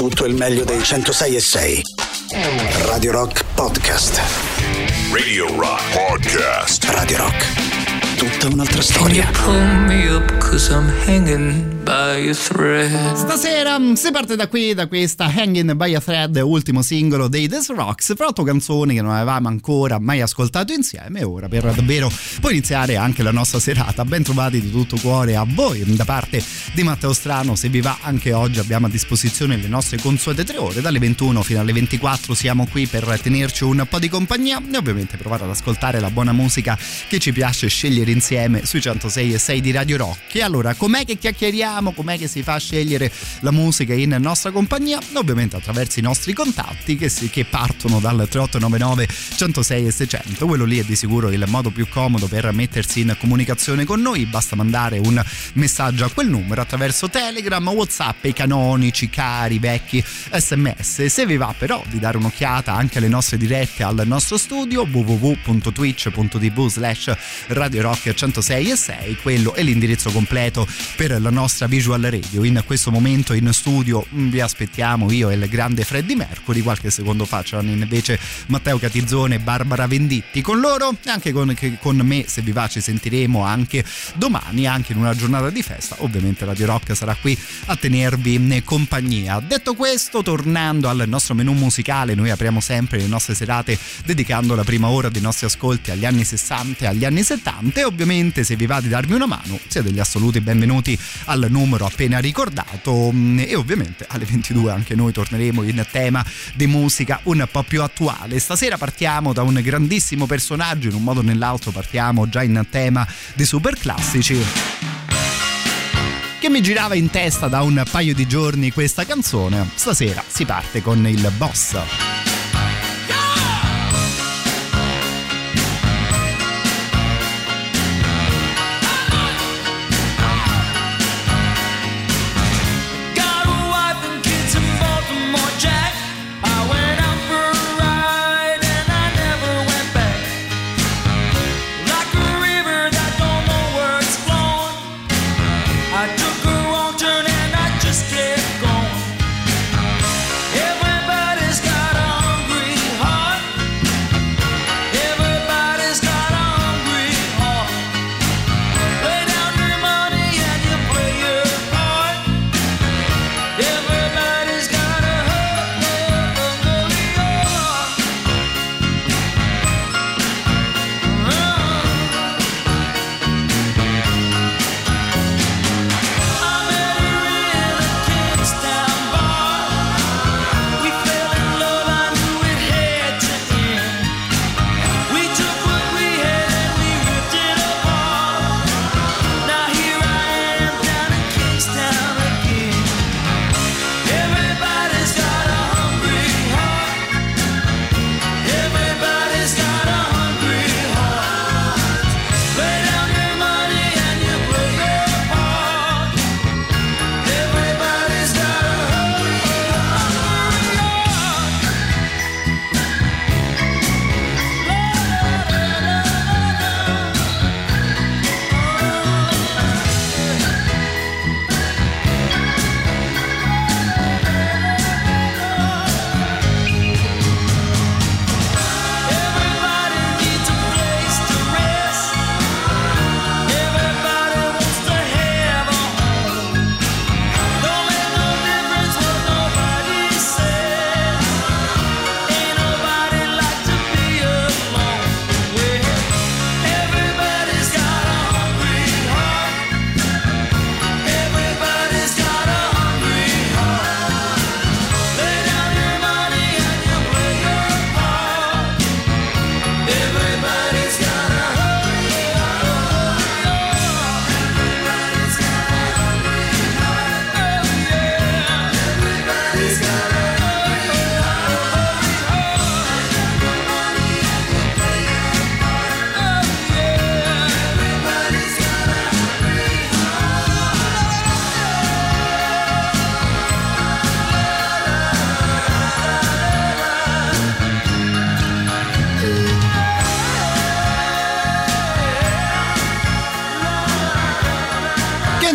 tutto il meglio dei 106 e 6. Radio Rock Podcast. Radio Rock Podcast. Radio Rock. Tutta un'altra storia. By a thread. Stasera mm, si parte da qui, da questa Hanging by a Thread, ultimo singolo dei Death Rocks, fra otto canzoni che non avevamo ancora mai ascoltato insieme. Ora per davvero poi iniziare anche la nostra serata. Ben trovati di tutto cuore a voi da parte di Matteo Strano. Se vi va anche oggi abbiamo a disposizione le nostre consuete tre ore, dalle 21 fino alle 24 siamo qui per tenerci un po' di compagnia e ovviamente provare ad ascoltare la buona musica che ci piace scegliere insieme sui 106 e 6 di Radio Rock. E allora, com'è che chiacchieriamo? Com'è che si fa scegliere la musica in nostra compagnia? Ovviamente attraverso i nostri contatti che, si, che partono dal 3899 106 e 600. Quello lì è di sicuro il modo più comodo per mettersi in comunicazione con noi. Basta mandare un messaggio a quel numero attraverso Telegram, Whatsapp, i canonici, cari, vecchi sms. Se vi va però di dare un'occhiata anche alle nostre dirette al nostro studio www.twitch.tv slash Radio Rock 106 e 6, quello è l'indirizzo completo per la nostra visual radio. In questo momento in studio mm, vi aspettiamo io e il grande Freddy Mercury, qualche secondo fa c'erano invece Matteo Catizzone e Barbara Venditti. Con loro e anche con, con me, se vi va, ci sentiremo anche domani, anche in una giornata di festa. Ovviamente Radio Rock sarà qui a tenervi compagnia. Detto questo, tornando al nostro menù musicale, noi apriamo sempre le nostre serate dedicando la prima ora dei nostri ascolti agli anni 60 e agli anni 70 e ovviamente se vi va di darmi una mano siete gli assoluti benvenuti al numero appena ricordato e ovviamente alle 22 anche noi torneremo in tema di musica un po' più attuale. Stasera partiamo da un grandissimo personaggio, in un modo o nell'altro partiamo già in tema di super classici che mi girava in testa da un paio di giorni questa canzone. Stasera si parte con il boss.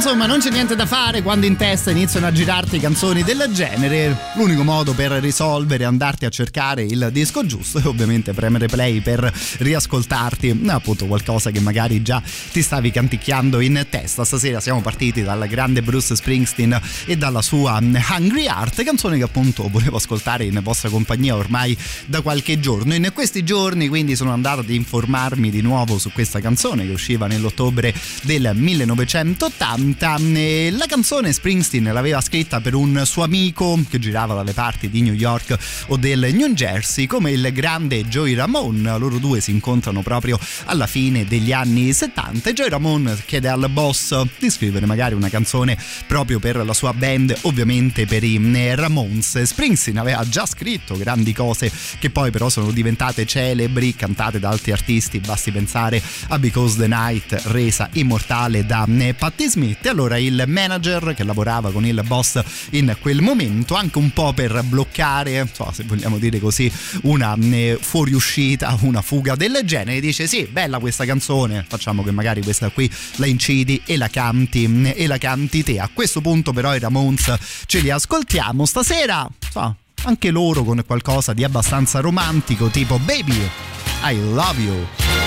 Insomma non c'è niente da fare quando in testa iniziano a girarti canzoni del genere. L'unico modo per risolvere è andarti a cercare il disco giusto e ovviamente premere play per riascoltarti appunto qualcosa che magari già ti stavi canticchiando in testa. Stasera siamo partiti dal grande Bruce Springsteen e dalla sua Hungry Heart, canzone che appunto volevo ascoltare in vostra compagnia ormai da qualche giorno. In questi giorni quindi sono andato ad informarmi di nuovo su questa canzone che usciva nell'ottobre del 1980. La canzone Springsteen l'aveva scritta per un suo amico che girava dalle parti di New York o del New Jersey come il grande Joey Ramone. Loro due si incontrano proprio alla fine degli anni 70 e Joey Ramone chiede al boss di scrivere magari una canzone proprio per la sua band, ovviamente per i Ramones. Springsteen aveva già scritto grandi cose che poi però sono diventate celebri, cantate da altri artisti, basti pensare a Because the Night resa immortale da Patti Smith. E allora il manager che lavorava con il boss in quel momento, anche un po' per bloccare, so, se vogliamo dire così, una fuoriuscita, una fuga del genere, dice sì, bella questa canzone, facciamo che magari questa qui la incidi e la canti e la canti te. A questo punto però i Ramones ce li ascoltiamo stasera, so, anche loro con qualcosa di abbastanza romantico tipo Baby, I love you.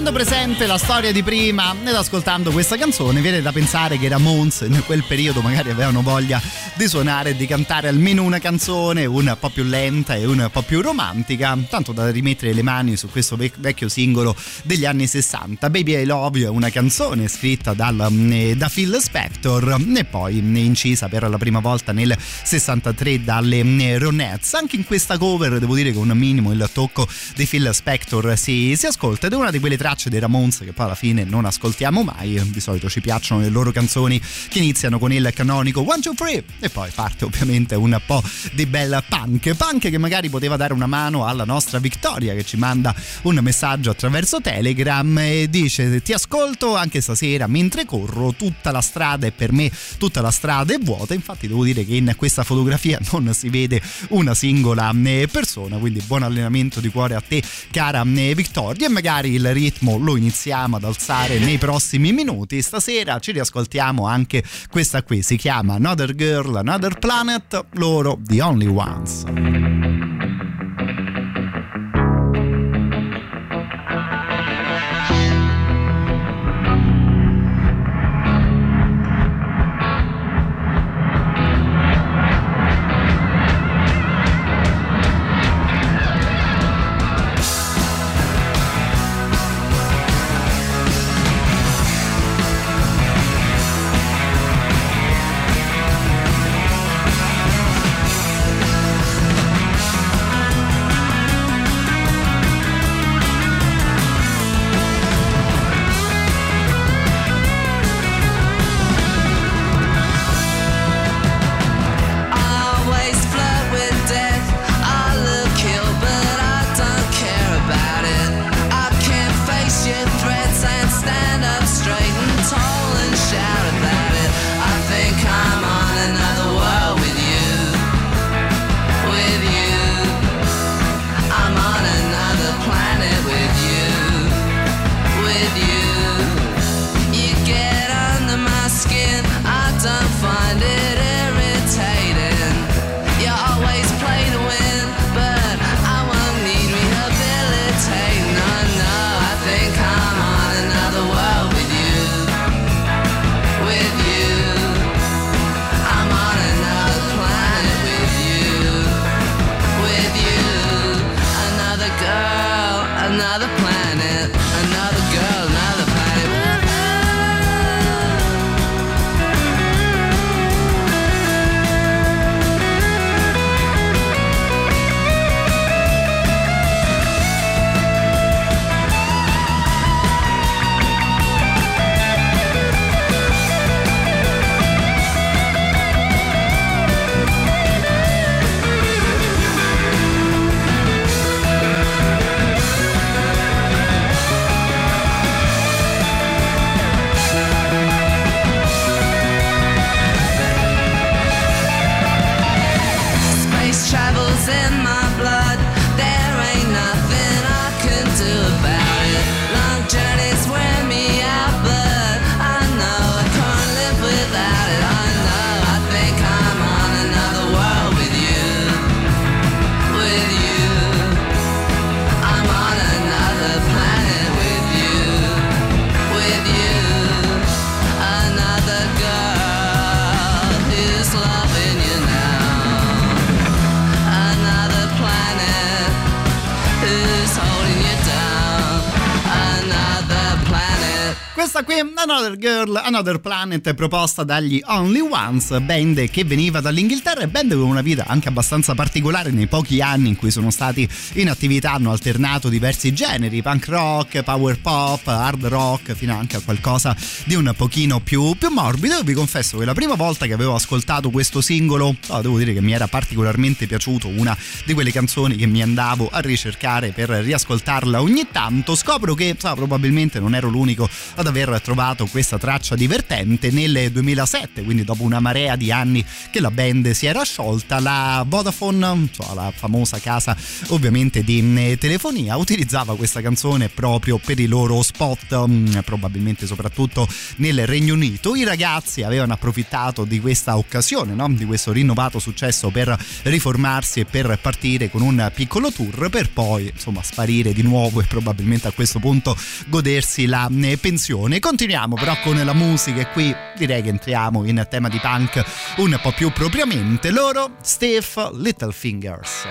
Tenendo presente la storia di prima ed ascoltando questa canzone, viene da pensare che i Ramones in quel periodo magari avevano voglia di suonare e di cantare almeno una canzone, una un po' più lenta e una un po' più romantica, tanto da rimettere le mani su questo vecchio singolo degli anni 60. Baby I Love You è una canzone scritta dal, mm, da Phil Spector e poi incisa per la prima volta nel 63 dalle mm, Ronettes. Anche in questa cover devo dire che un minimo il tocco di Phil Spector si, si ascolta ed è una di quelle tracce dei Ramones che poi alla fine non ascoltiamo mai. Di solito ci piacciono le loro canzoni che iniziano con il canonico One, Two, Three e poi parte ovviamente un po' di bella punk. Punk che magari poteva dare una mano alla nostra Vittoria che ci manda un messaggio attraverso Telegram e dice ti ascolto anche stasera mentre corro, tutta la strada è per me, tutta la strada è vuota. Infatti devo dire che in questa fotografia non si vede una singola eh, persona, quindi buon allenamento di cuore a te cara eh, Vittoria e magari il ritmo lo iniziamo ad alzare nei prossimi minuti. Stasera ci riascoltiamo anche questa qui, si chiama Another Girl, Another Planet, loro The Only Ones. Another Girl, Another Planet proposta dagli Only Ones, band che veniva dall'Inghilterra e band con una vita anche abbastanza particolare nei pochi anni in cui sono stati in attività, hanno alternato diversi generi, punk rock, power pop, hard rock, fino anche a qualcosa di un pochino più, più morbido. Io vi confesso che la prima volta che avevo ascoltato questo singolo, oh, devo dire che mi era particolarmente piaciuto, una di quelle canzoni che mi andavo a ricercare per riascoltarla ogni tanto. Scopro che so, probabilmente non ero l'unico ad aver aver trovato questa traccia divertente nel 2007, quindi dopo una marea di anni che la band si era sciolta, la Vodafone, cioè la famosa casa ovviamente di mm, telefonia, utilizzava questa canzone proprio per i loro spot, mm, probabilmente soprattutto nel Regno Unito. I ragazzi avevano approfittato di questa occasione, no? di questo rinnovato successo per riformarsi e per partire con un piccolo tour per poi insomma sparire di nuovo e probabilmente a questo punto godersi la eh, pensione. Continuiamo però con la musica e qui direi che entriamo in tema di punk un po' più propriamente. Loro, Steve Littlefingers.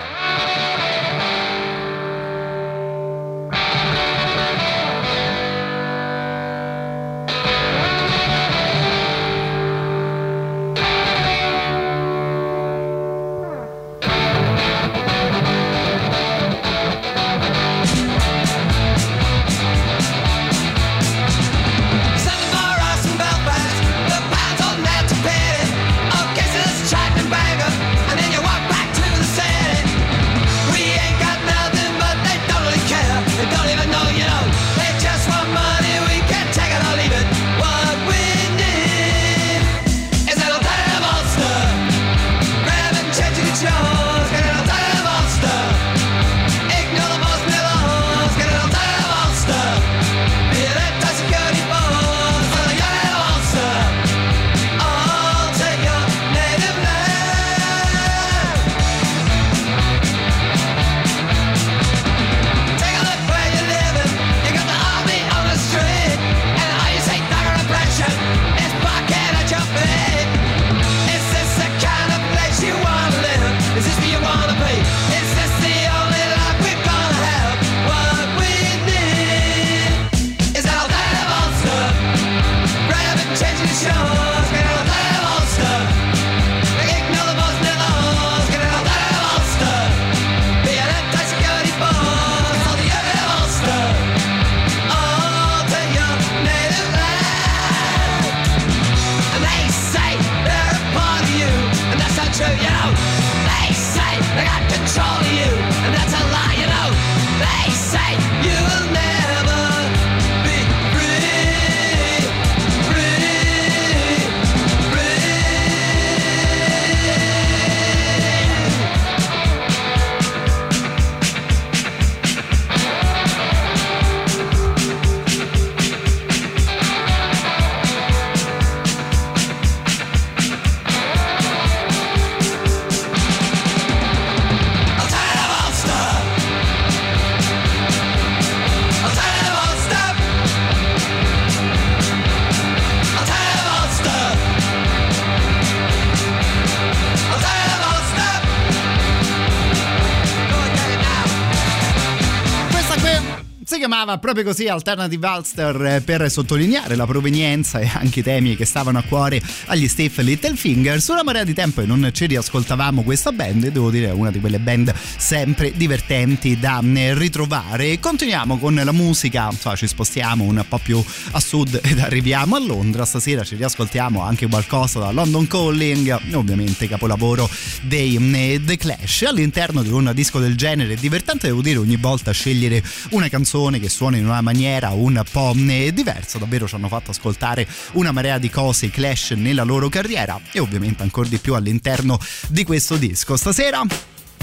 Chiamava proprio così Alternative Ulster eh, per sottolineare la provenienza e anche i temi che stavano a cuore agli Steve Littlefingers. Una marea di tempo e non ci riascoltavamo questa band e devo dire è una di quelle band sempre divertenti da eh, ritrovare. Continuiamo con la musica, insomma, ci spostiamo un po' più a sud ed arriviamo a Londra. Stasera ci riascoltiamo anche qualcosa da London Calling, ovviamente capolavoro dei eh, The Clash. All'interno di un disco del genere è divertente, devo dire, ogni volta scegliere una canzone che suona in una maniera un po' eh, diversa. Davvero ci hanno fatto ascoltare una marea di cose i Clash nella loro carriera e ovviamente ancora di più all'interno di questo disco. Stasera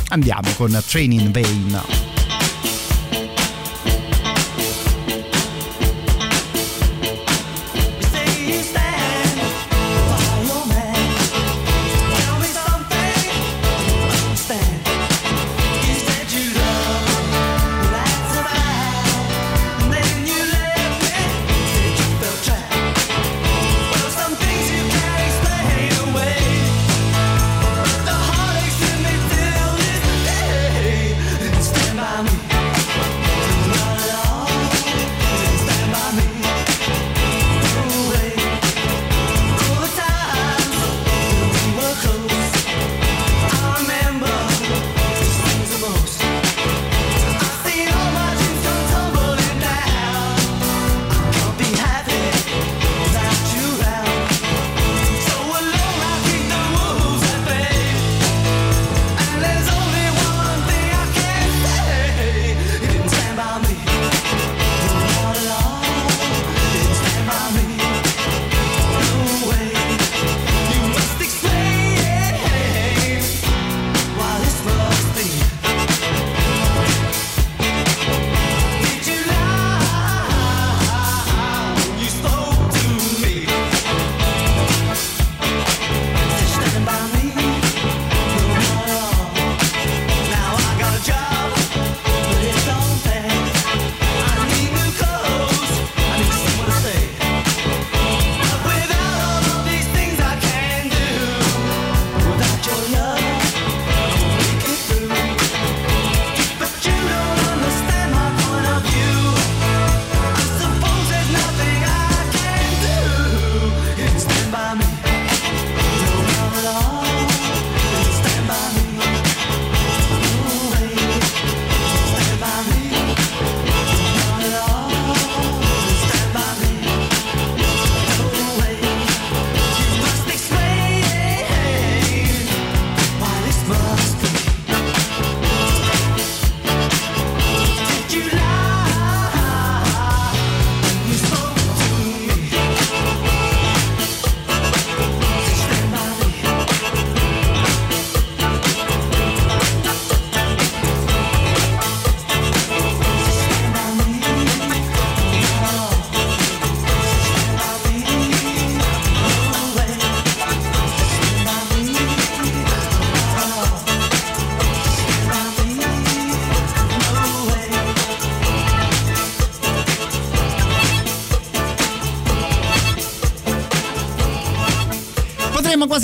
andiamo con Train in Vain.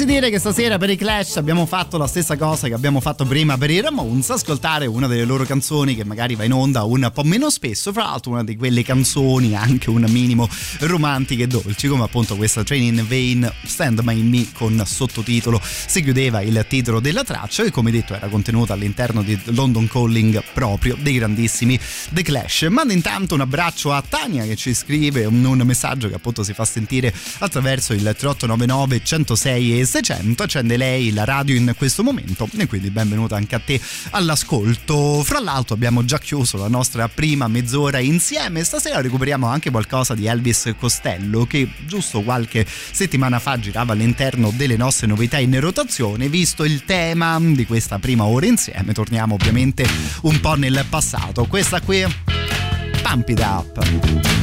Quasi dire che stasera per i Clash abbiamo fatto la stessa cosa che abbiamo fatto prima per i Ramones, ascoltare una delle loro canzoni che magari va in onda un po' meno spesso, fra l'altro una di quelle canzoni anche un minimo romantiche e dolci, come appunto questa Train in Vain Stand By Me con sottotitolo si chiudeva il titolo della traccia e come detto era contenuta all'interno di London Calling proprio dei grandissimi The Clash. Mando intanto un abbraccio a Tania che ci scrive un, un messaggio che appunto si fa sentire attraverso il 3899 106 e 600 accende lei la radio in questo momento e quindi benvenuta anche a te all'ascolto. Fra l'altro abbiamo già chiuso la nostra prima mezz'ora insieme. Stasera recuperiamo anche qualcosa di Elvis Costello che giusto qualche settimana fa girava all'interno delle nostre novità in rotazione. Visto il tema di questa prima ora insieme torniamo ovviamente un po' nel passato. Questa qui Pump It Up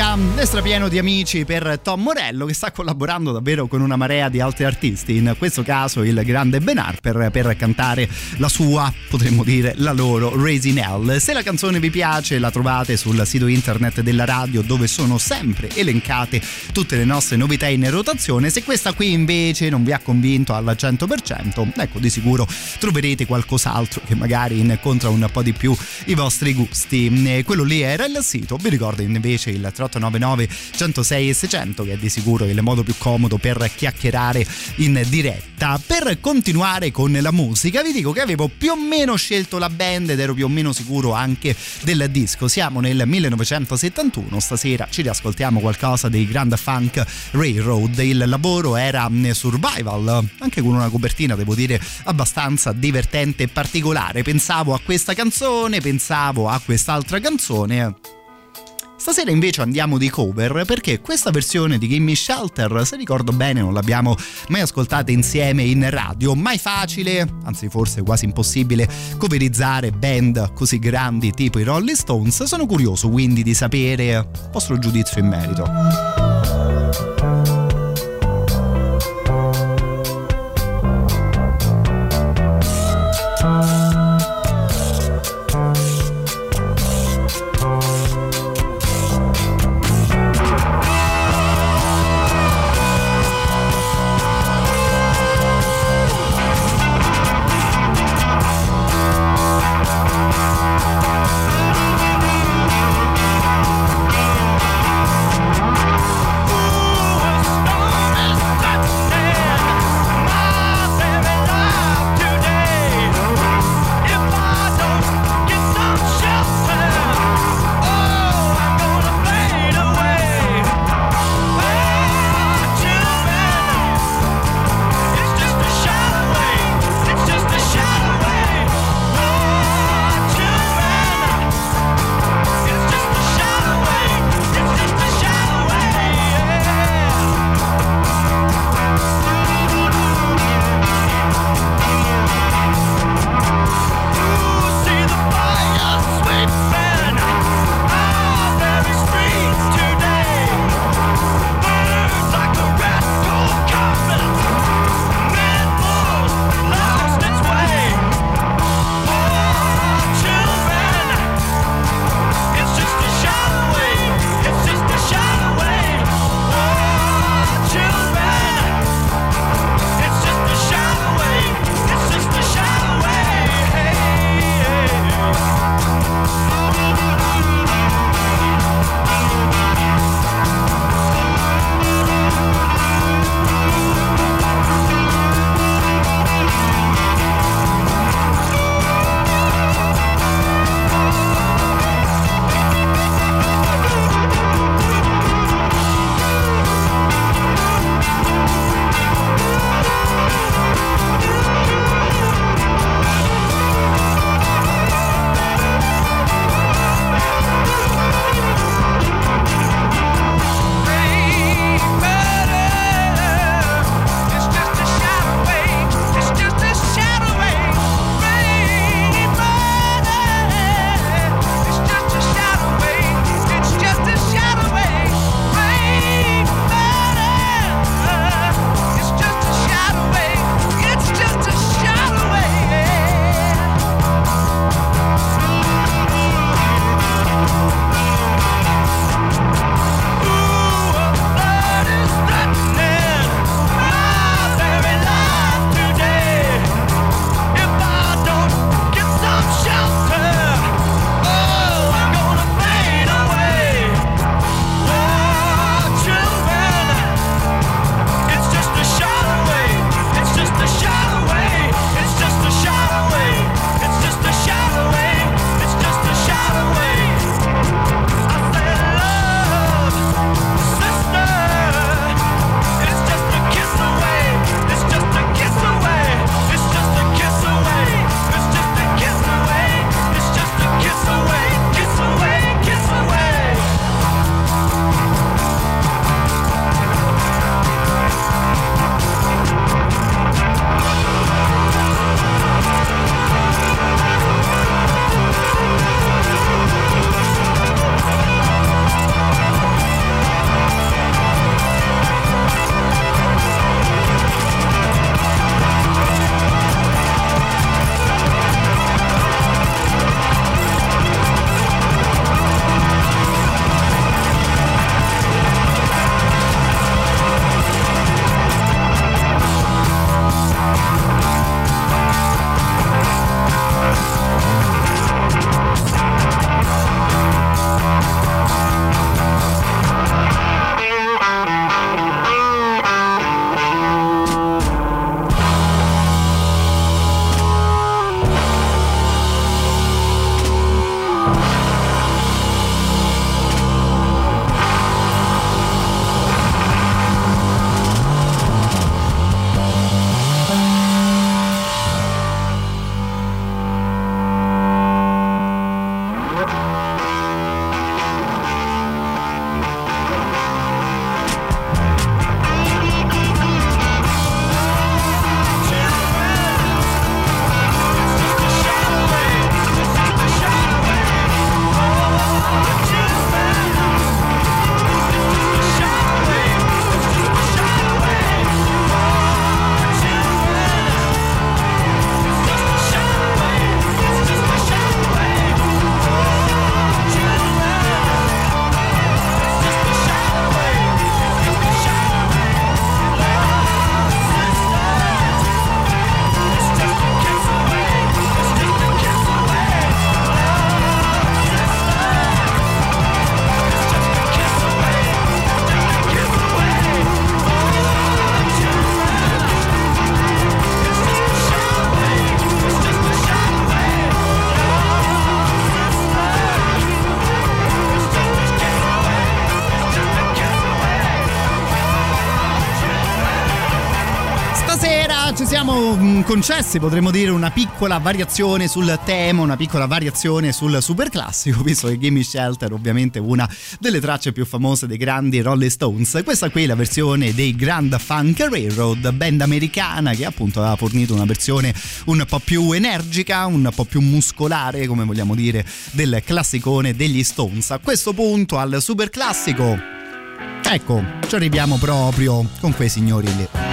di musica e strapieno di amici per Tom Morello che sta collaborando davvero con una marea di altri artisti, in questo caso il grande Ben Harper per cantare la sua, potremmo dire la loro Raising Hell. Se la canzone vi piace la trovate sul sito internet della radio dove sono sempre elencate tutte le nostre novità in rotazione. Se questa qui invece non vi ha convinto al 100%, ecco di sicuro troverete qualcos'altro che magari incontra un po' di più i vostri gusti. quello lì era il sito, vi ricordo invece il 3899 106 e 600 che è di sicuro il modo più comodo per chiacchierare in diretta. Per continuare con la musica vi dico che avevo più o meno scelto la band ed ero più o meno sicuro anche del disco. Siamo nel 1971, stasera ci riascoltiamo qualcosa dei Grand Funk Railroad. Il lavoro era Survival, anche con una copertina devo dire abbastanza divertente e particolare. Pensavo a questa canzone, pensavo a quest'altra canzone. Stasera invece andiamo di cover perché questa versione di Gimme Shelter, se ricordo bene, non l'abbiamo mai ascoltata insieme in radio. Mai facile, anzi forse quasi impossibile, coverizzare band così grandi tipo i Rolling Stones. Sono curioso quindi di sapere il vostro giudizio in merito. Concessi, potremmo dire, una piccola variazione sul tema, una piccola variazione sul super classico, visto che Gimme Shelter ovviamente è una delle tracce più famose dei grandi Rolling Stones. Questa qui è la versione dei Grand Funk Railroad, band americana che appunto aveva fornito una versione un po' più energica, un po' più muscolare, come vogliamo dire, del classicone degli Stones. A questo punto al super classico, ecco, ci arriviamo proprio con quei signori lì.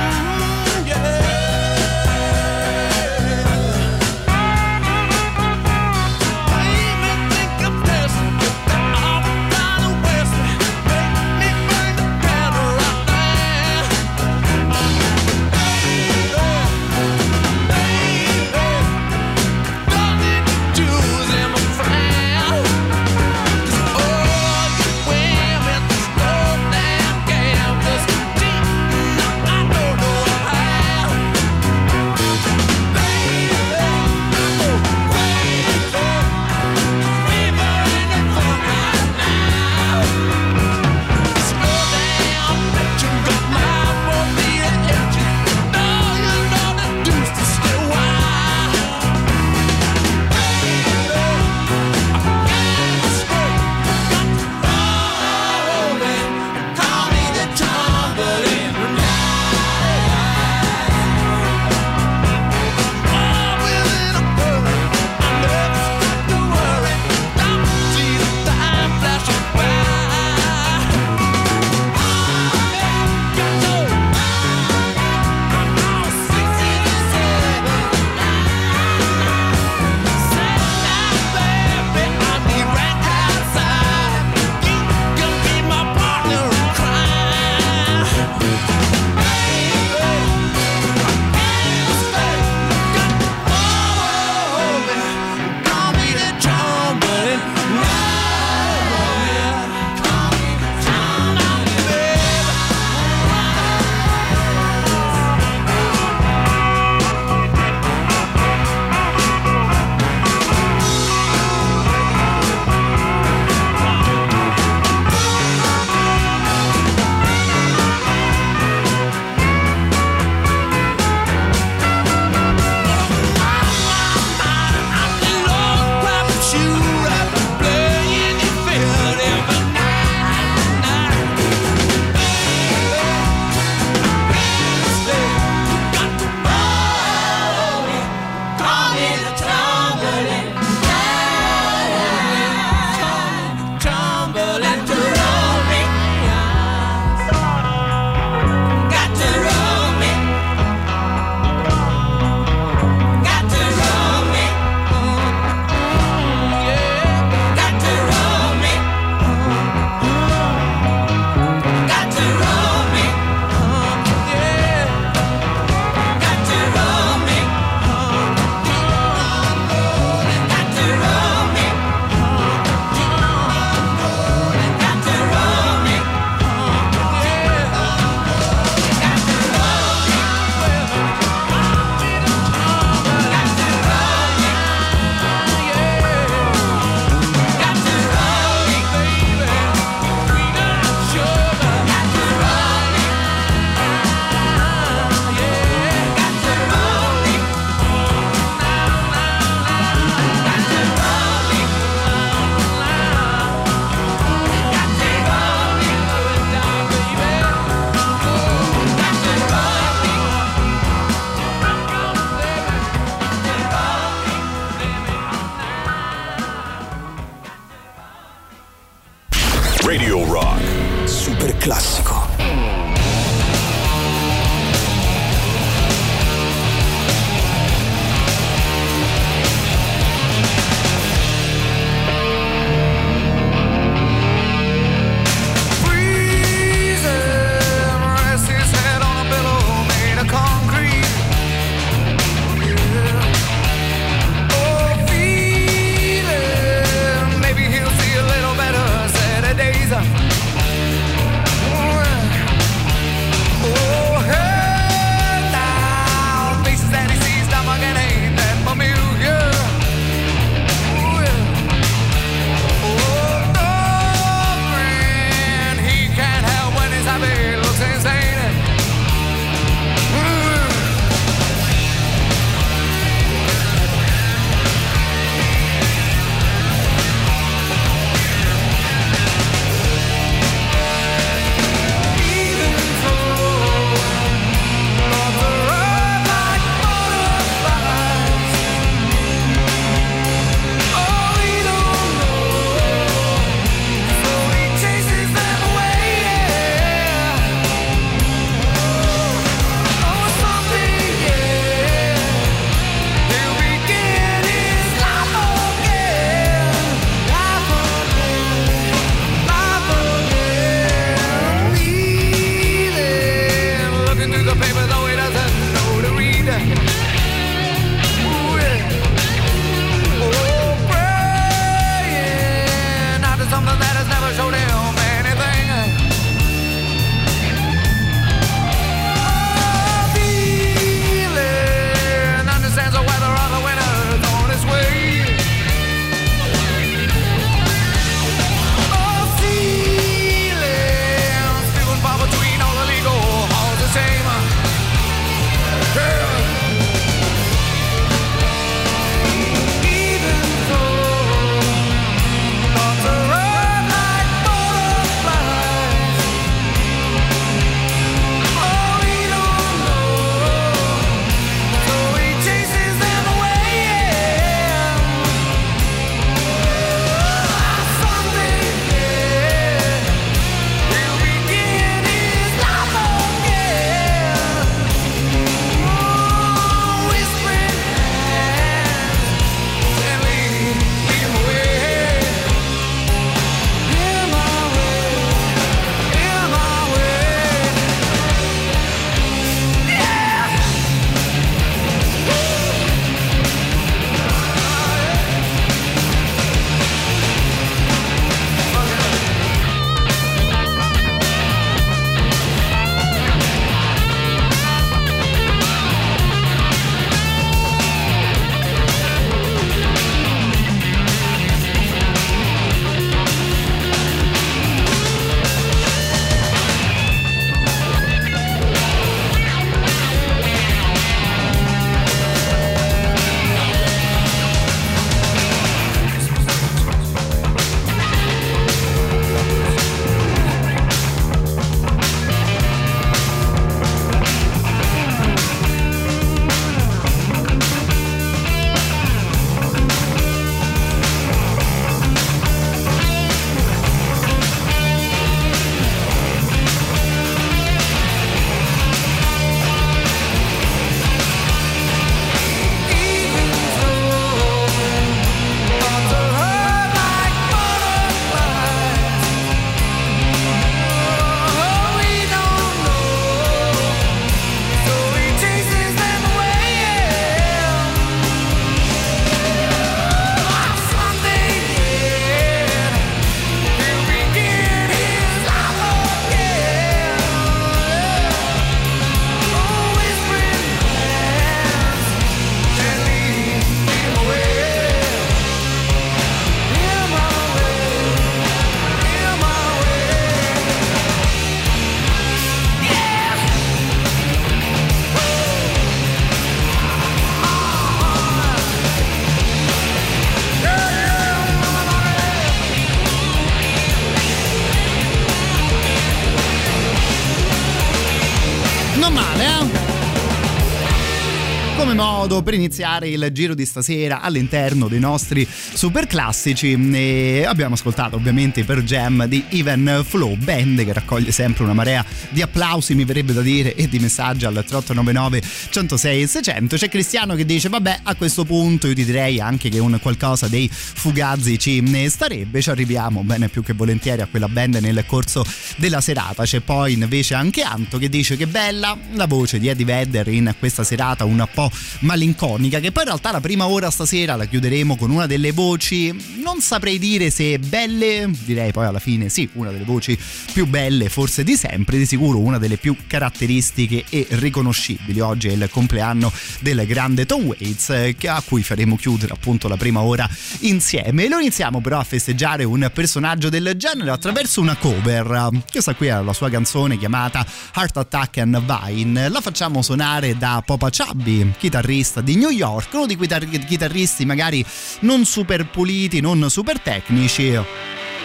Modo per iniziare il giro di stasera all'interno dei nostri super classici e abbiamo ascoltato ovviamente per Jam di Even Flow band che raccoglie sempre una marea di applausi mi verrebbe da dire e di messaggi al 3899 106 e 600 c'è Cristiano che dice vabbè a questo punto io ti direi anche che un qualcosa dei Fugazzi ci starebbe. Ci arriviamo bene più che volentieri a quella band nel corso della serata. C'è poi invece anche Anto che dice che bella la voce di Eddie Vedder in questa serata un po' malinconica che poi in realtà la prima ora stasera la chiuderemo con una delle voci non saprei dire se belle direi poi alla fine sì una delle voci più belle forse di sempre di sicuro una delle più caratteristiche e riconoscibili. Oggi è il compleanno del grande Tom Waits eh, a cui faremo chiudere appunto la prima ora insieme. Lo iniziamo però a festeggiare un personaggio del genere attraverso una cover. Questa qui è la sua canzone chiamata Heart Attack and Vine. La facciamo suonare da Popa Chubby chitarrista di New York uno di quei tar- chitarristi magari non super puliti non super tecnici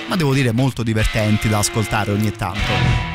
ma devo dire molto divertenti da ascoltare ogni tanto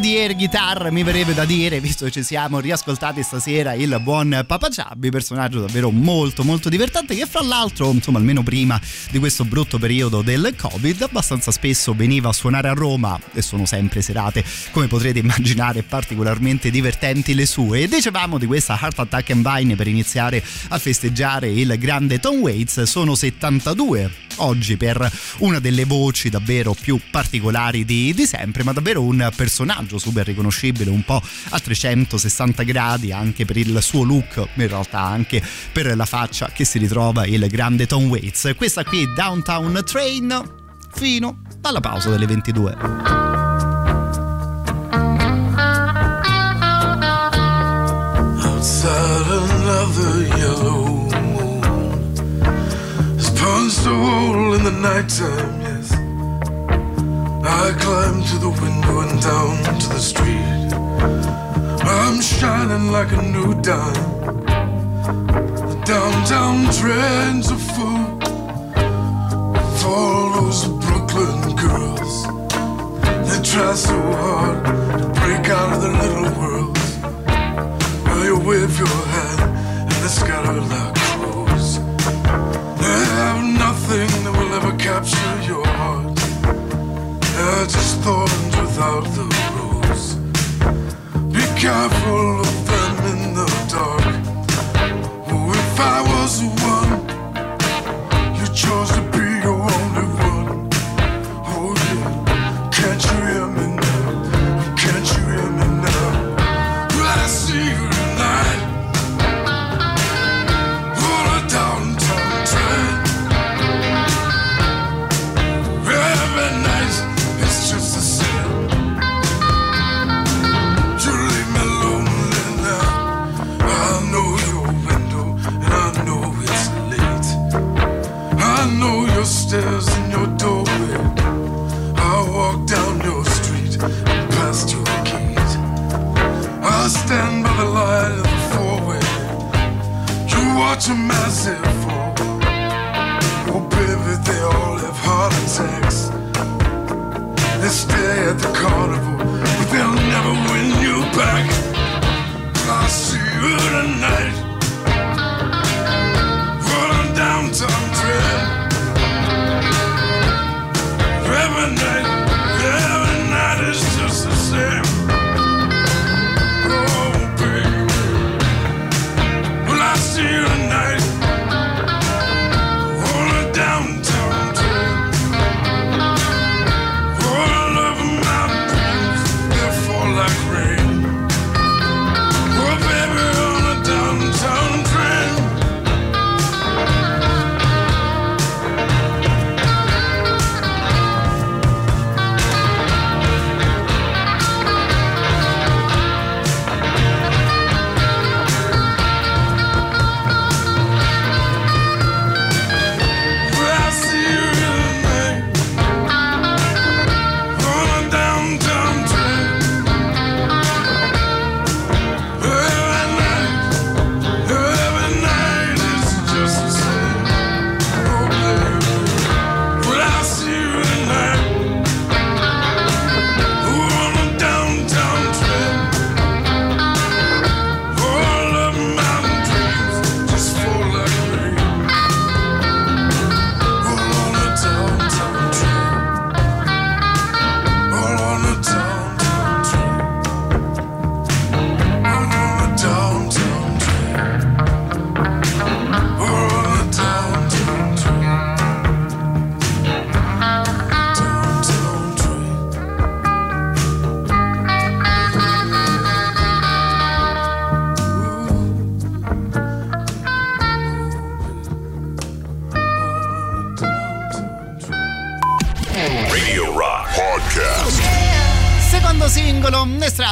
di air guitar mi verrebbe da dire, visto che ci siamo riascoltati stasera il buon Papa Ciabbi, personaggio davvero molto molto divertente che fra l'altro, insomma, almeno prima di questo brutto periodo del Covid, abbastanza spesso veniva a suonare a Roma e sono sempre serate, come potrete immaginare, particolarmente divertenti le sue. E dicevamo di questa Heart Attack and Vine per iniziare a festeggiare il grande Tom Waits, sono 72 oggi per una delle voci davvero più particolari di, di, sempre, ma davvero un personaggio super riconoscibile, un po' a 360 gradi anche per il suo look, in realtà anche per la faccia che si ritrova il grande Tom Waits. Questa qui è Downtown Train fino alla pausa delle 22. Outside another yellow hole in the nighttime, yes. I climb to the window and down to the street. I'm shining like a new dime. The downtown trends are full of all those Brooklyn girls. They try so hard to break out of their little worlds. Well, you wave your hand and they scatter like capture your heart. They're just thorns without the rose. Be careful of them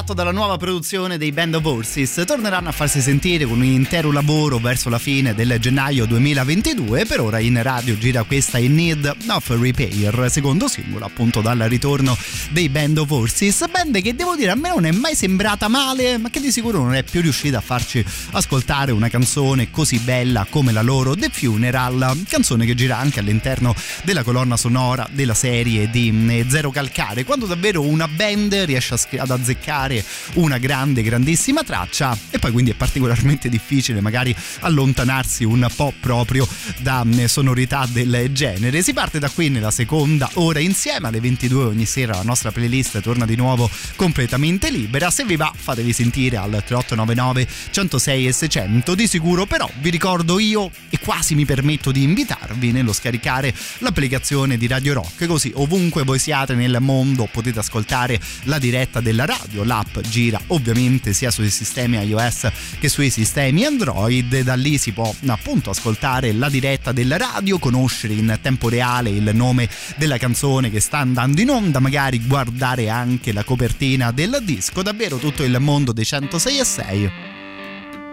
estratto dalla nuova produzione dei Band of Horses torneranno a farsi sentire con un intero lavoro verso la fine del gennaio 2022 per ora in radio gira questa In Need of Repair secondo singolo appunto dal ritorno dei Band of Horses band che devo dire a me non è mai sembrata male ma che di sicuro non è più riuscita a farci ascoltare una canzone così bella come la loro The Funeral canzone che gira anche all'interno della colonna sonora della serie di mm, Zero Calcare. Quando davvero una band riesce ad azzeccare una grande grandissima traccia e poi quindi è particolarmente difficile magari allontanarsi un po' proprio da mm, sonorità del genere. Si parte da qui nella seconda ora insieme alle 22 ogni sera la nostra playlist torna di nuovo completamente libera. Se vi va fatevi sentire al 3899 106 e 600 di sicuro. Però vi ricordo io e quasi mi permetto di invitarvi nello scaricare l'applicazione di Radio Rock così ovunque voi siate nel mondo potete ascoltare la diretta della radio. L'app gira ovviamente sia sui sistemi iOS che sui sistemi Android da lì si può appunto ascoltare la diretta della radio conoscere in tempo reale il nome della canzone che sta andando in onda magari guardare anche la copertina del disco. Davvero tutto il mondo dei 106 e 6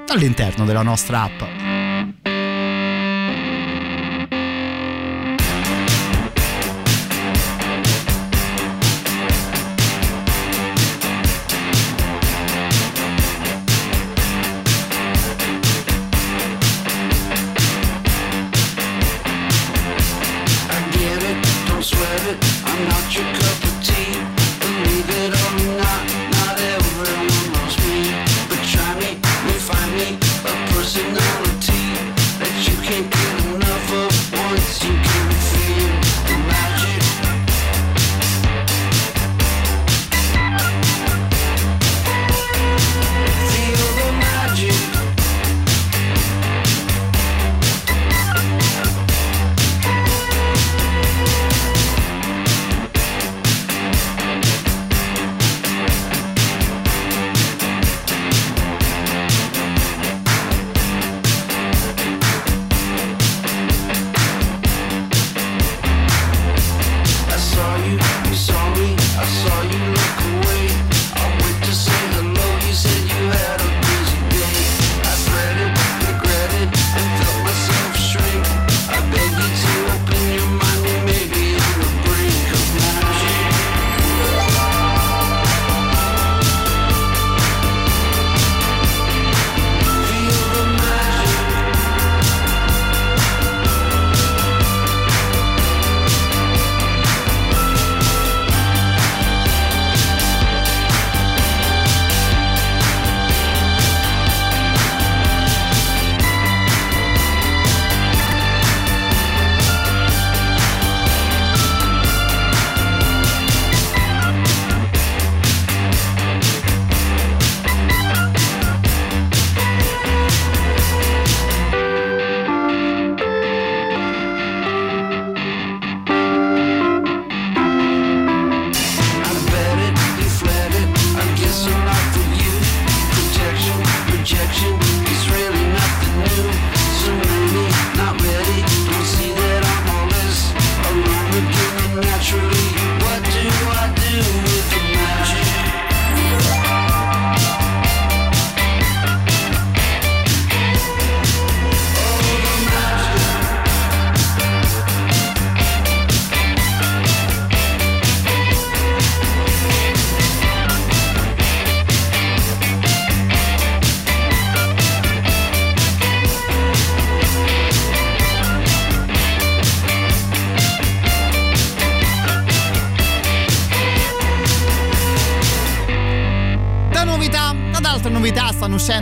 all'interno della nostra app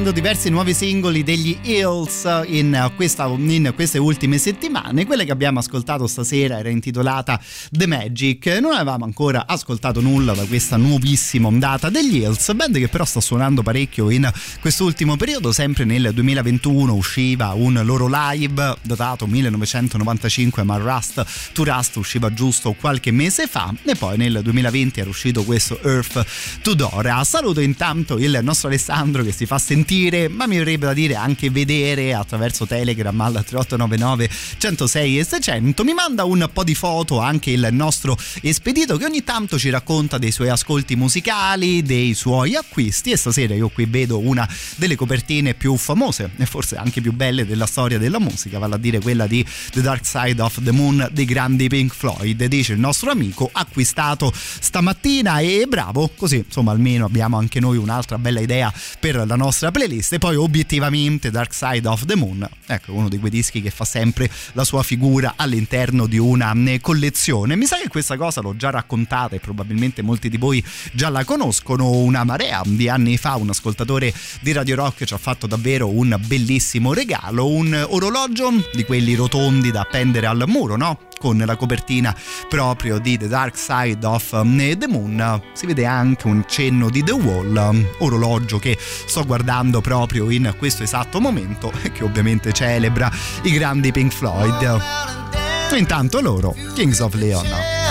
uscendo diversi nuovi singoli degli Hills in, questa- in queste ultime settimane. Quella che abbiamo ascoltato stasera era intitolata The Magic. Non avevamo ancora ascoltato nulla da questa nuovissima ondata degli Hills, band che però sta suonando parecchio in quest'ultimo periodo. Sempre nel 2021 usciva un loro live datato 1995, ma Rust to Rust usciva giusto qualche mese fa. E poi nel 2020 era uscito questo Earth to Dora. Saluto intanto il nostro Alessandro che si fa sentire, ma mi verrebbe da dire anche vedere attraverso Telegram al 3899 106 e 600. Mi manda un po' di foto anche il nostro espedito che ogni tanto ci racconta dei suoi ascolti musicali, dei suoi acquisti e stasera io qui vedo una delle copertine più famose e forse anche più belle della storia della musica, vale a dire quella di The Dark Side of the Moon dei grandi Pink Floyd, dice il nostro amico, acquistato stamattina e bravo, così insomma almeno abbiamo anche noi un'altra bella idea per la nostra playlist. E poi obiettivamente Dark Side of the Moon, ecco uno di quei dischi che fa sempre la sua figura all'interno di una eh, collezione. Mi sa che questa cosa l'ho già raccontata e probabilmente molti di voi già la conoscono, una marea di anni fa un ascoltatore di Radio Rock ci ha fatto davvero un bellissimo regalo, un orologio di quelli rotondi da appendere al muro, no? Con la copertina proprio di The Dark Side of the Moon si vede anche un cenno di The Wall, orologio che sto guardando proprio in questo esatto momento e che ovviamente celebra i grandi Pink Floyd. Intanto loro, Kings of Leon.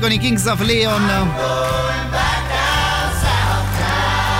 Con i Kings of Leon.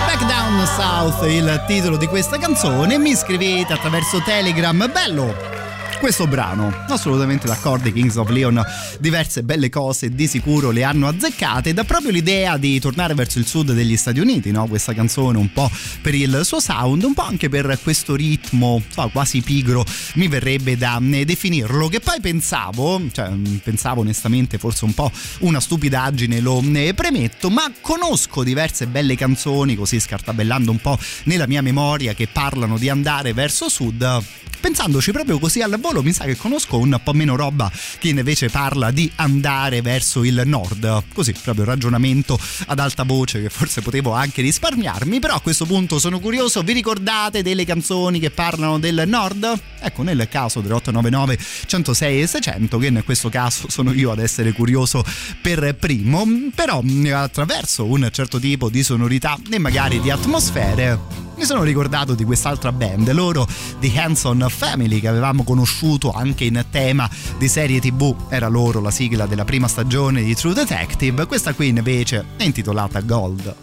Back Down South, il titolo di questa canzone. Mi scrivete attraverso Telegram. Bello! Questo brano. Assolutamente d'accordo, i Kings of Leon diverse belle cose di sicuro le hanno azzeccate. Da proprio l'idea di tornare verso il sud degli Stati Uniti, no? Questa canzone un po' per il suo sound, un po' anche per questo ritmo so, quasi pigro, mi verrebbe da eh, definirlo. Che poi pensavo, cioè pensavo onestamente forse un po' una stupidaggine, lo eh, premetto, ma conosco diverse belle canzoni, così scartabellando un po' nella mia memoria, che parlano di andare verso sud pensandoci proprio così al volo mi sa che conosco un po' meno roba che invece parla di andare verso il nord così proprio ragionamento ad alta voce che forse potevo anche risparmiarmi però a questo punto sono curioso vi ricordate delle canzoni che parlano del nord? ecco nel caso dell'899 106 e 600 che in questo caso sono io ad essere curioso per primo però attraverso un certo tipo di sonorità e magari di atmosfere mi sono ricordato di quest'altra band, loro di Hanson Family che avevamo conosciuto anche in tema di serie tv, era loro la sigla della prima stagione di True Detective, questa qui invece è intitolata Gold.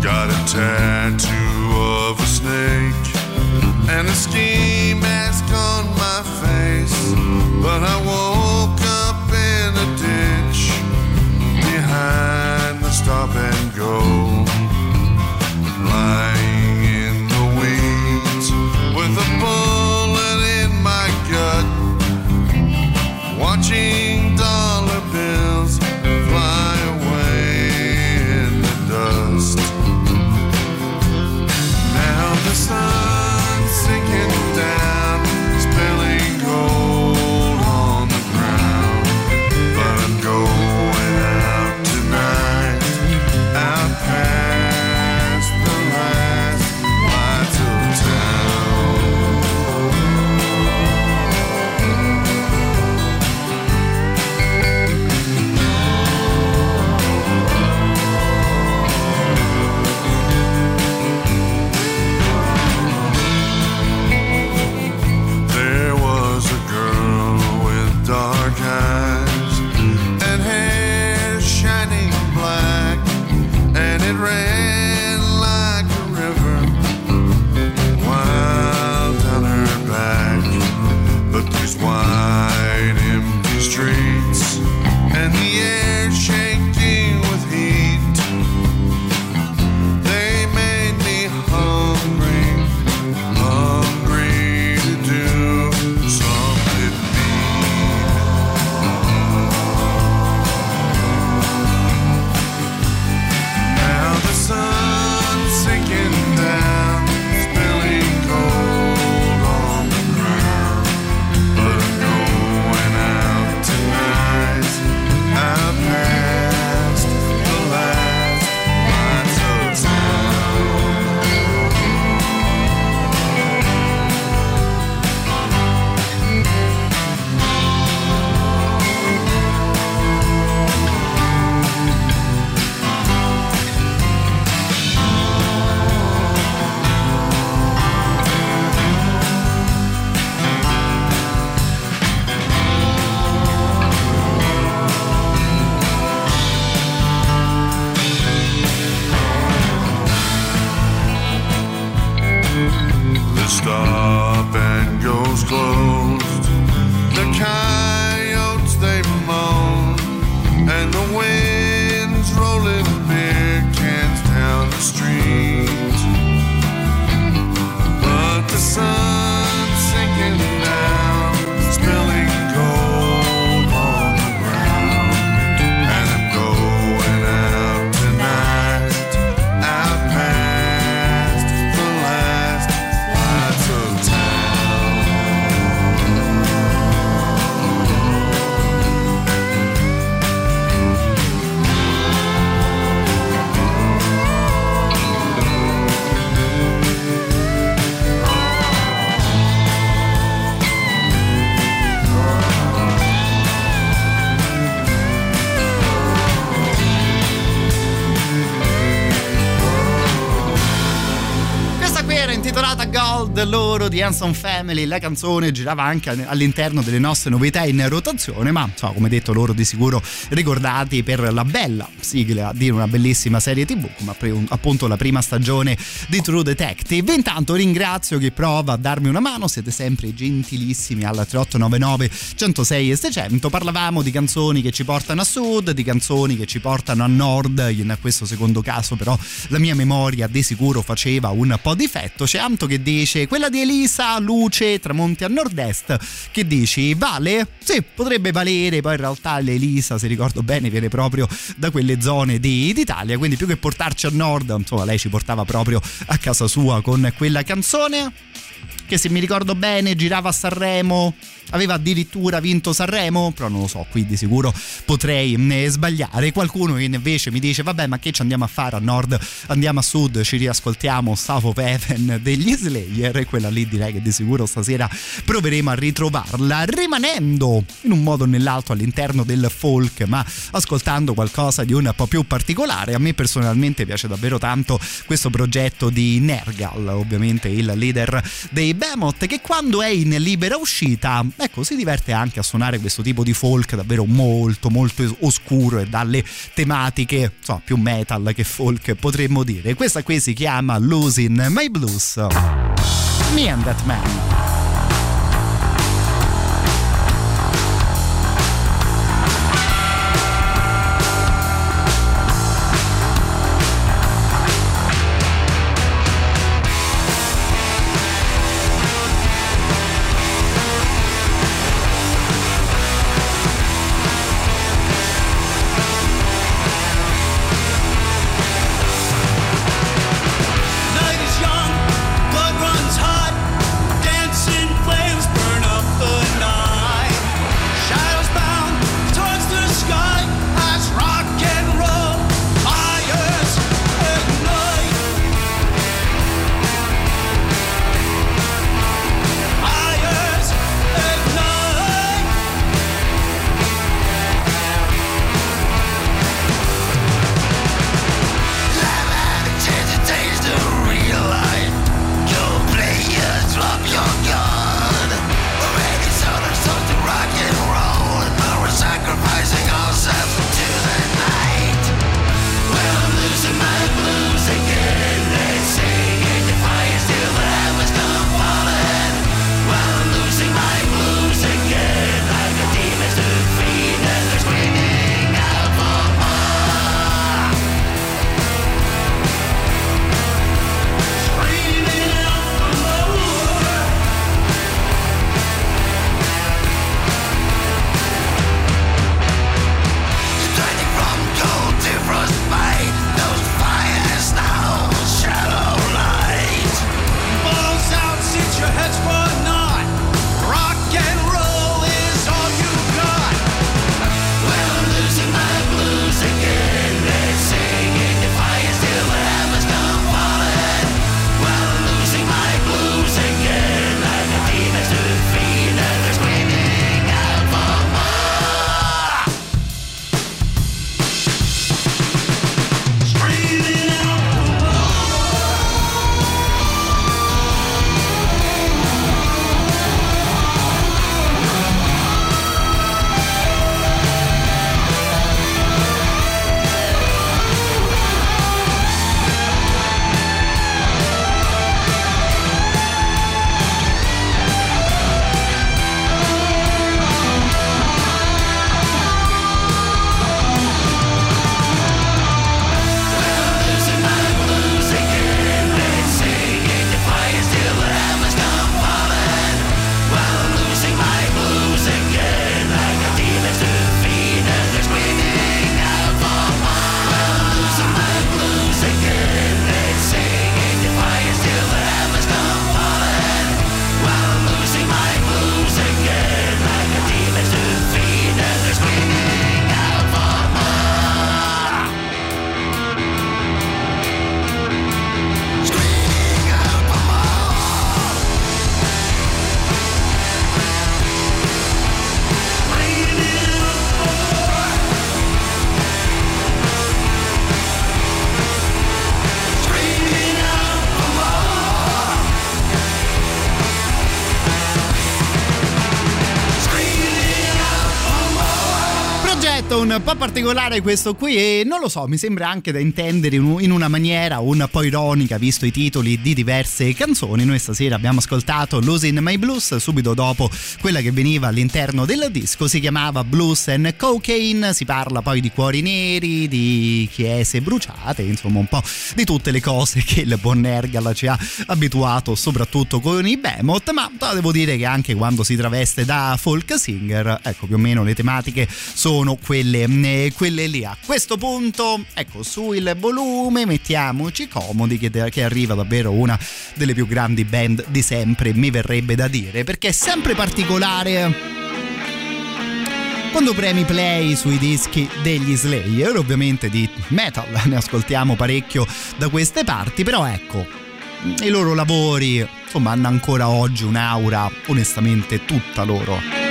Got a tattoo of a snake and a ski mask on my face. But I woke stop and go. Lying di Hanson Family, la canzone girava anche all'interno delle nostre novità in rotazione, ma insomma, come detto loro di sicuro ricordati per la bella sigla di una bellissima serie tv, come appunto la prima stagione di True Detective. Intanto ringrazio chi prova a darmi una mano, siete sempre gentilissimi alla 3899 106 e 600. Parlavamo di canzoni che ci portano a sud, di canzoni che ci portano a nord, in questo secondo caso però la mia memoria di sicuro faceva un po' difetto. C'è Anto che dice quella di Elisa, luce, tramonti a nord-est, che dici? Vale? Sì, potrebbe valere, poi in realtà l'Elisa, se ricordo bene, viene proprio da quelle zone di, d'Italia, quindi più che portarci a nord, insomma lei ci portava proprio a casa sua con quella canzone che se mi ricordo bene girava a Sanremo aveva addirittura vinto Sanremo, però non lo so, qui di sicuro potrei ne sbagliare. Qualcuno invece mi dice vabbè ma che ci andiamo a fare a nord, andiamo a sud, ci riascoltiamo Staff of Heaven degli Slayer quella lì direi che di sicuro stasera proveremo a ritrovarla, rimanendo in un modo o nell'altro all'interno del folk, ma ascoltando qualcosa di un po' più particolare. A me personalmente piace davvero tanto questo progetto di Nergal, ovviamente il leader dei Behemoth, che quando è in libera uscita ecco si diverte anche a suonare questo tipo di folk davvero molto molto oscuro e dalle tematiche so, più metal che folk potremmo dire. Questa qui si chiama Losing My Blues. Me and That Man un po' particolare questo qui e non lo so, mi sembra anche da intendere in una maniera un po' ironica visto i titoli di diverse canzoni. Noi stasera abbiamo ascoltato Losing My Blues subito dopo quella che veniva all'interno del disco, si chiamava Blues and Cocaine, si parla poi di cuori neri, di chiese bruciate, insomma un po' di tutte le cose che il buon Ergal ci ha abituato soprattutto con i Behemoth, ma devo dire che anche quando si traveste da folk singer, ecco più o meno le tematiche sono quelle, eh, quelle lì. A questo punto, ecco, sul volume mettiamoci comodi che, che arriva davvero una delle più grandi band di sempre, mi verrebbe da dire, perché è sempre particolare quando premi play sui dischi degli Slayer, ovviamente di metal, ne ascoltiamo parecchio da queste parti, però ecco, i loro lavori insomma hanno ancora oggi un'aura onestamente tutta loro.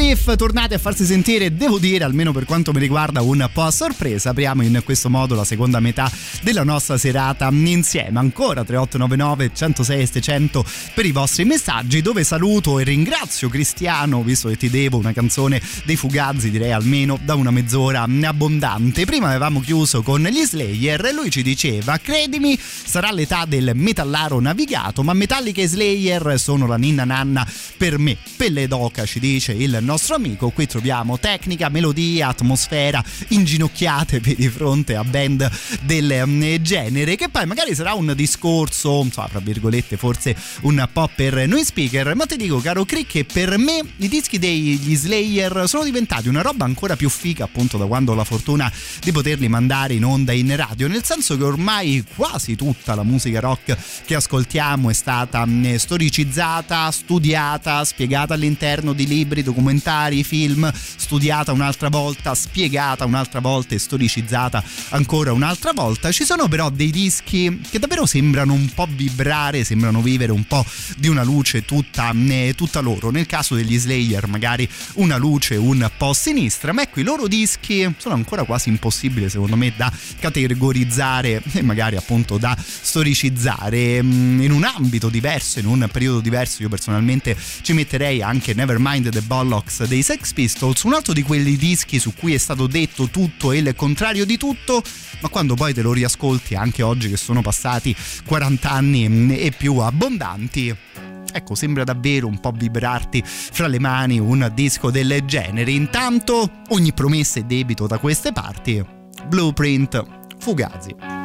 Eccoci qui, nei riff tornati a farsi sentire, devo dire, almeno per quanto mi riguarda, un po' a sorpresa. Apriamo in questo modo la seconda metà della nostra serata insieme. Ancora 3899 106 700 per i vostri messaggi, dove saluto e ringrazio Cristiano, visto che ti devo una canzone dei Fugazzi, direi almeno da una mezz'ora abbondante. Prima avevamo chiuso con gli Slayer e lui ci diceva, credimi, sarà l'età del metallaro navigato, ma Metallica e Slayer sono la ninna nanna per me. Pelle d'oca ci dice il nostro amico, qui troviamo tecnica, melodia, atmosfera, inginocchiatevi di fronte a band del mm, genere, che poi magari sarà un discorso, insomma, tra virgolette, forse un po' per noi speaker, ma ti dico caro Crick che per me i dischi degli Slayer sono diventati una roba ancora più figa appunto da quando ho la fortuna di poterli mandare in onda in radio, nel senso che ormai quasi tutta la musica rock che ascoltiamo è stata mm, storicizzata, studiata, spiegata all'interno di libri, documentari, film, studiata un'altra volta, spiegata un'altra volta e storicizzata ancora un'altra volta. Ci sono però dei dischi che davvero sembrano un po' vibrare, sembrano vivere un po' di una luce tutta, eh, tutta loro. Nel caso degli Slayer magari una luce un po' sinistra, ma ecco i loro dischi sono ancora quasi impossibili secondo me da categorizzare e magari appunto da storicizzare mm, in un ambito diverso, in un periodo diverso. Io personalmente ci metterei anche Nevermind the Bollocks dei Sex Pistols, un altro di quelli dischi su cui è stato detto tutto e il contrario di tutto, ma quando poi te lo riascolti anche oggi che sono passati 40 anni e più abbondanti, ecco, sembra davvero un po' vibrarti fra le mani un disco del genere. Intanto, ogni promessa è debito da queste parti. Blueprint, Fugazi.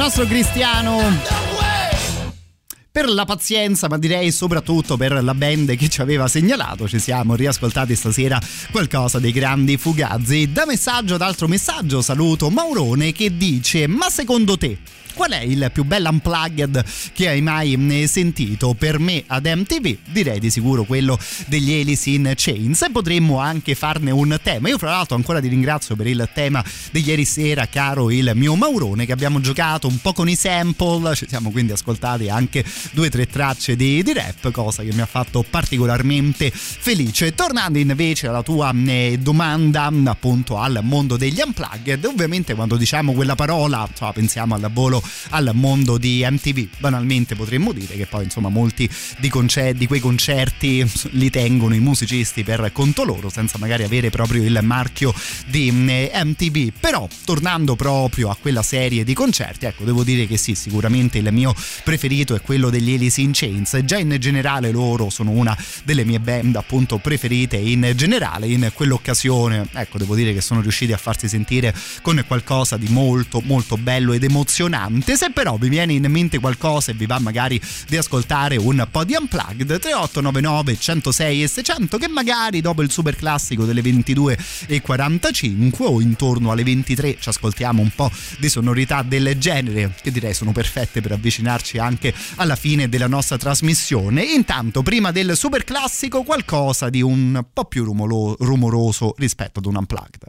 Nostro Cristiano per la pazienza, ma direi soprattutto per la band che ci aveva segnalato. Ci siamo riascoltati stasera qualcosa dei grandi fugazzi. Da messaggio ad altro messaggio saluto Maurone che dice: Ma secondo te Qual è il più bello unplugged che hai mai sentito? Per me ad MTV direi di sicuro quello degli Alice in Chains potremmo anche farne un tema. Io fra l'altro ancora ti ringrazio per il tema di ieri sera, caro il mio Maurone, che abbiamo giocato un po' con i sample, ci siamo quindi ascoltati anche due o tre tracce di, di, rap, cosa che mi ha fatto particolarmente felice. Tornando invece alla tua eh, domanda appunto al mondo degli unplugged, ovviamente quando diciamo quella parola insomma, pensiamo al volo al mondo di MTV. Banalmente potremmo dire che poi insomma molti di, concer- di, quei concerti li tengono i musicisti per conto loro senza magari avere proprio il marchio di MTV. Mm, Però tornando proprio a quella serie di concerti, ecco devo dire che sì, sicuramente il mio preferito è quello degli Alice in Chains. Già in generale loro sono una delle mie band appunto preferite in generale. In quell'occasione, ecco devo dire che sono riusciti a farsi sentire con qualcosa di molto molto bello ed emozionante tante. Se però vi viene in mente qualcosa e vi va magari di ascoltare un po' di Unplugged, 3899 106 e 600 che magari dopo il super classico delle 22 e 45 o intorno alle 23 ci ascoltiamo un po' di sonorità del genere che direi sono perfette per avvicinarci anche alla fine della nostra trasmissione. Intanto prima del super classico qualcosa di un po' più rumolo- rumoroso rispetto ad un Unplugged.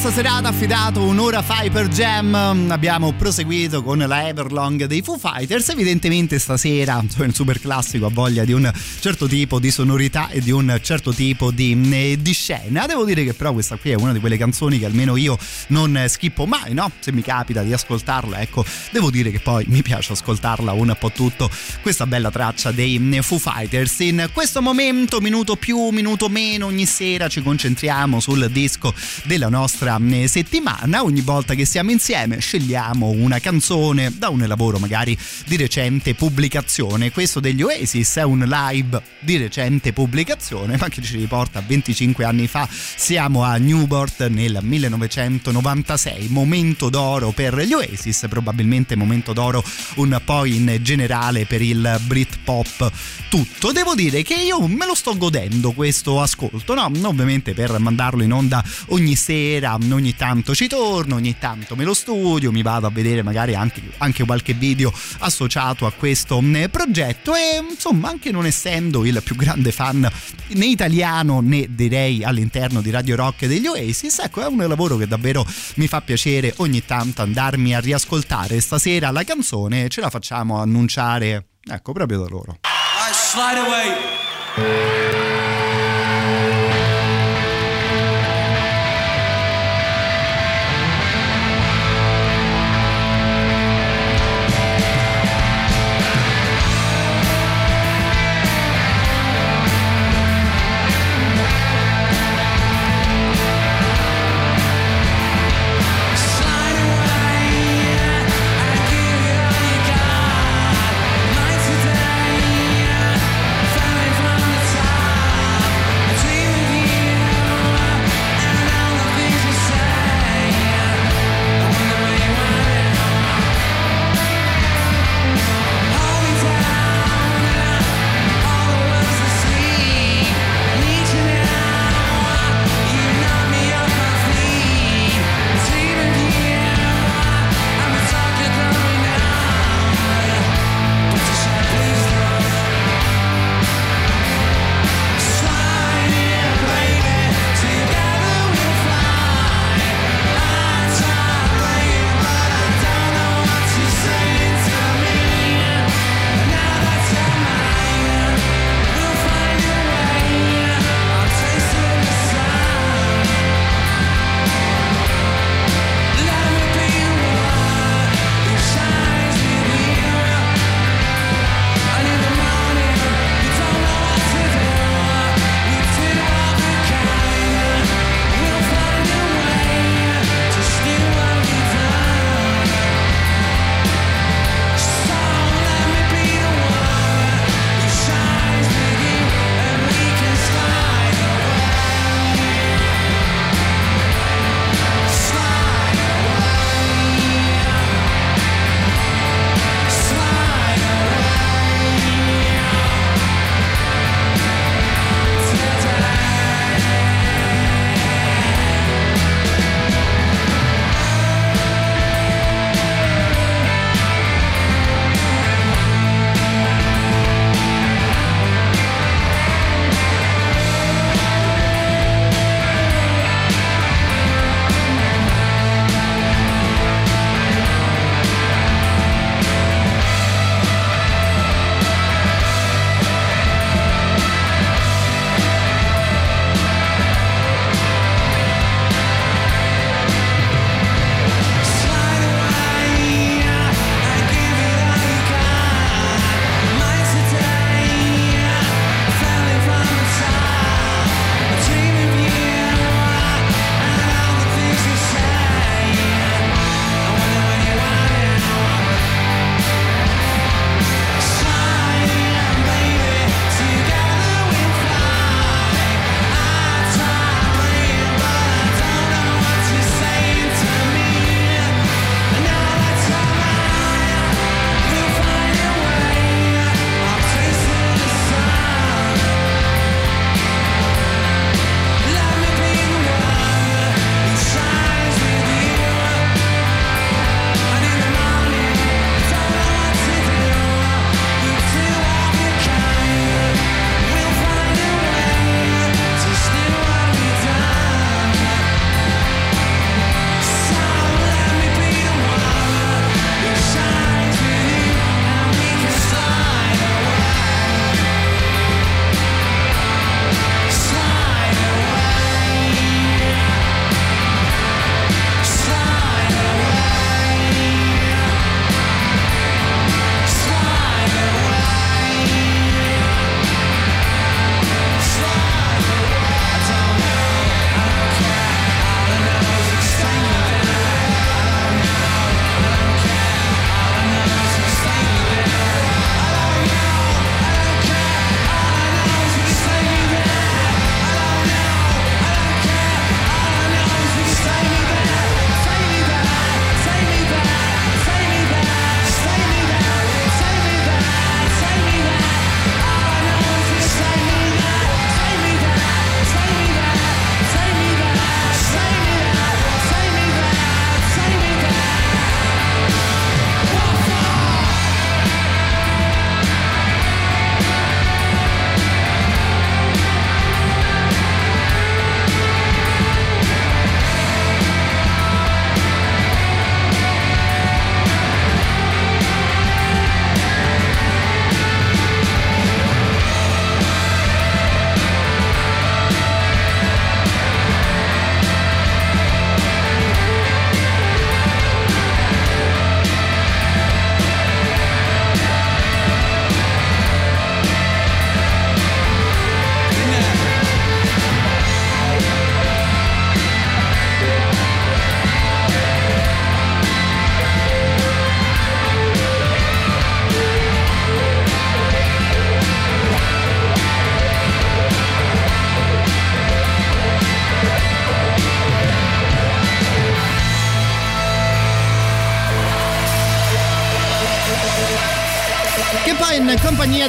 Nostra serata affidato un'ora fai per Jam. Abbiamo proseguito con la Everlong dei Foo Fighters. Evidentemente stasera il super classico ha voglia di un certo tipo di sonorità e di un certo tipo di, eh, di scena. Devo dire che però questa qui è una di quelle canzoni che almeno io non schippo mai no? se mi capita di ascoltarla ecco devo dire che poi mi piace ascoltarla un po' tutto questa bella traccia dei Foo Fighters. In questo momento minuto più minuto meno ogni sera ci concentriamo sul disco della nostra eh, settimana. Ogni volta che siamo insieme scegliamo una canzone da un lavoro magari di recente pubblicazione. Questo degli Oasis è un live di recente pubblicazione, ma che ci riporta a 25 anni fa. Siamo a Newport nel 1996, momento d'oro per gli Oasis, probabilmente momento d'oro un po' in generale per il Britpop tutto. Devo dire che io me lo sto godendo questo ascolto, no? Ovviamente per mandarlo in onda ogni sera, ogni tanto ci torno, ogni tanto me lo studio, mi vado a vedere magari anche, anche qualche video associato a questo eh, progetto e insomma anche non essendo il più grande fan né italiano né direi all'interno di Radio Rock degli Oasis, ecco è un lavoro che davvero mi fa piacere ogni tanto andarmi a riascoltare. Stasera la canzone ce la facciamo annunciare, ecco proprio da loro. Slide away.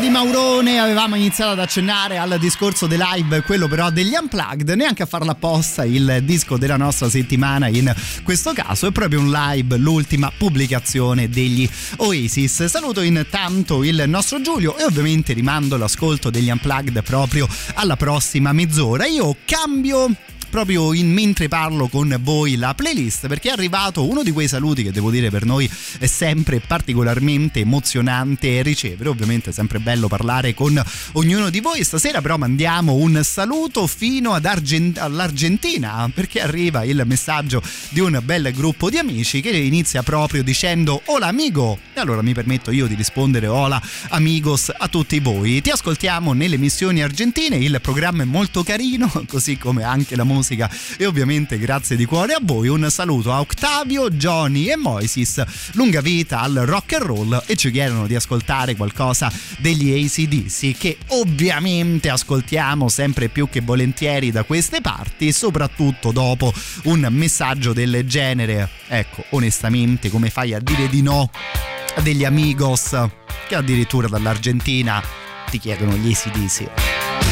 Maurone avevamo iniziato ad accennare al discorso dei live, quello però degli unplugged, neanche a farla apposta il disco della nostra settimana in questo caso è proprio un live, l'ultima pubblicazione degli Oasis. Saluto intanto il nostro Giulio e ovviamente rimando l'ascolto degli unplugged proprio alla prossima mezz'ora. Io cambio proprio in, mentre parlo con voi la playlist perché è arrivato uno di quei saluti che devo dire per noi è sempre particolarmente emozionante ricevere. Ovviamente è sempre bello parlare con ognuno di voi. Stasera però mandiamo un saluto fino Argent- all'Argentina perché arriva il messaggio di un bel gruppo di amici che inizia proprio dicendo hola amigo e allora mi permetto io di rispondere hola amigos a tutti voi. Ti ascoltiamo nelle missioni argentine il programma è molto carino così come anche la musica musica. E ovviamente grazie di cuore a voi un saluto a Octavio, Johnny e Moisis lunga vita al rock and roll e ci chiedono di ascoltare qualcosa degli ACDC che ovviamente ascoltiamo sempre più che volentieri da queste parti soprattutto dopo un messaggio del genere. Ecco onestamente come fai a dire di no a degli amigos che addirittura dall'Argentina ti chiedono gli ACDC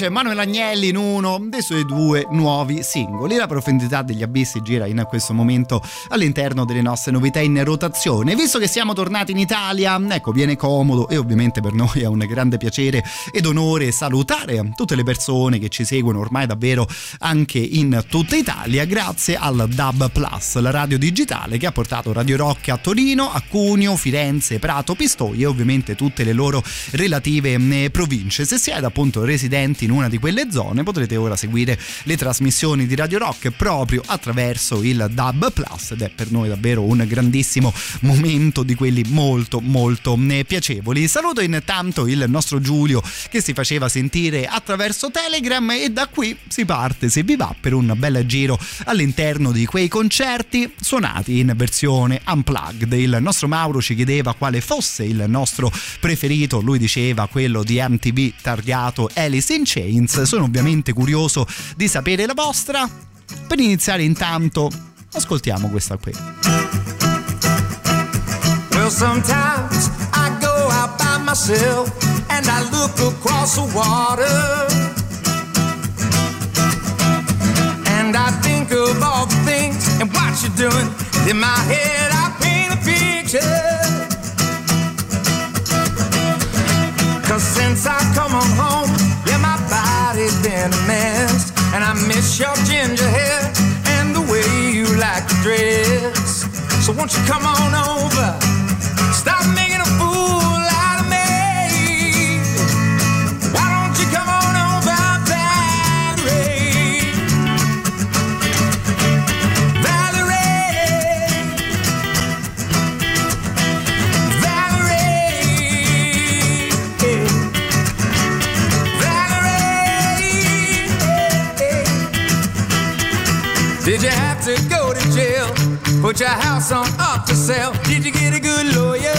dice Manuel Agnelli in uno dei suoi due nuovi singoli. La profondità degli abissi gira in questo momento all'interno delle nostre novità in rotazione. Visto che siamo tornati in Italia, ecco, viene comodo e ovviamente per noi è un grande piacere ed onore salutare tutte le persone che ci seguono ormai davvero anche in tutta Italia grazie al DAB Plus, la radio digitale che ha portato Radio Rock a Torino, a Cuneo, Firenze, Prato, Pistoia e ovviamente tutte le loro relative eh, province. Se siete appunto residenti in una di quelle zone potrete ora seguire le trasmissioni di Radio Rock proprio attraverso il DAB Plus ed è per noi davvero un grandissimo momento di quelli molto molto eh, piacevoli. Saluto intanto il nostro Giulio che si faceva sentire attraverso Telegram e da qui si parte, se vi va, per un bel giro all'interno di quei concerti suonati in versione unplugged. Il nostro Mauro ci chiedeva quale fosse il nostro preferito, lui diceva quello di MTV targato Alice in Chains. Sono ovviamente curioso di sapere la vostra. Per iniziare intanto ascoltiamo questa qui. Well, sometimes I go out by myself and I look across the water. And I think of all the things and what you're doing. In my head, I paint a picture. Cause since I come on home, body's been a mess. And I miss your ginger hair and the way you like to dress. So won't you come on over? Put your house on up for sale. Did you get a good lawyer?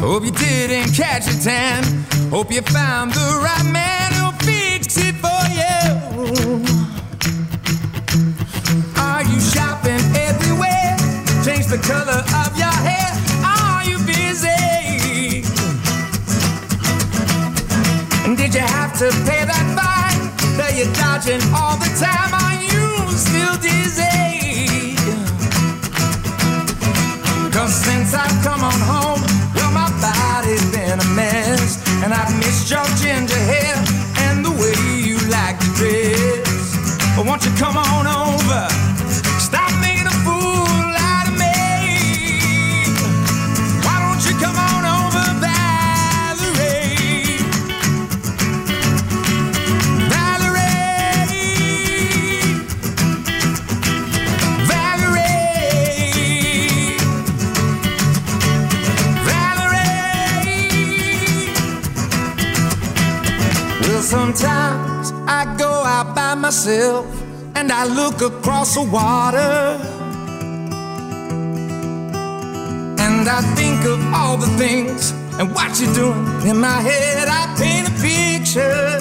Hope you didn't catch a tan. Hope you found the right man who'll fix it for you. Are you shopping everywhere? Change the color of your come on over? Stop making a fool out of me. Why don't you come on over, Valerie? Valerie. Valerie. Valerie. Well, sometimes I go out by myself and I look across the water. And I think of all the things and what you're doing. In my head, I paint a picture.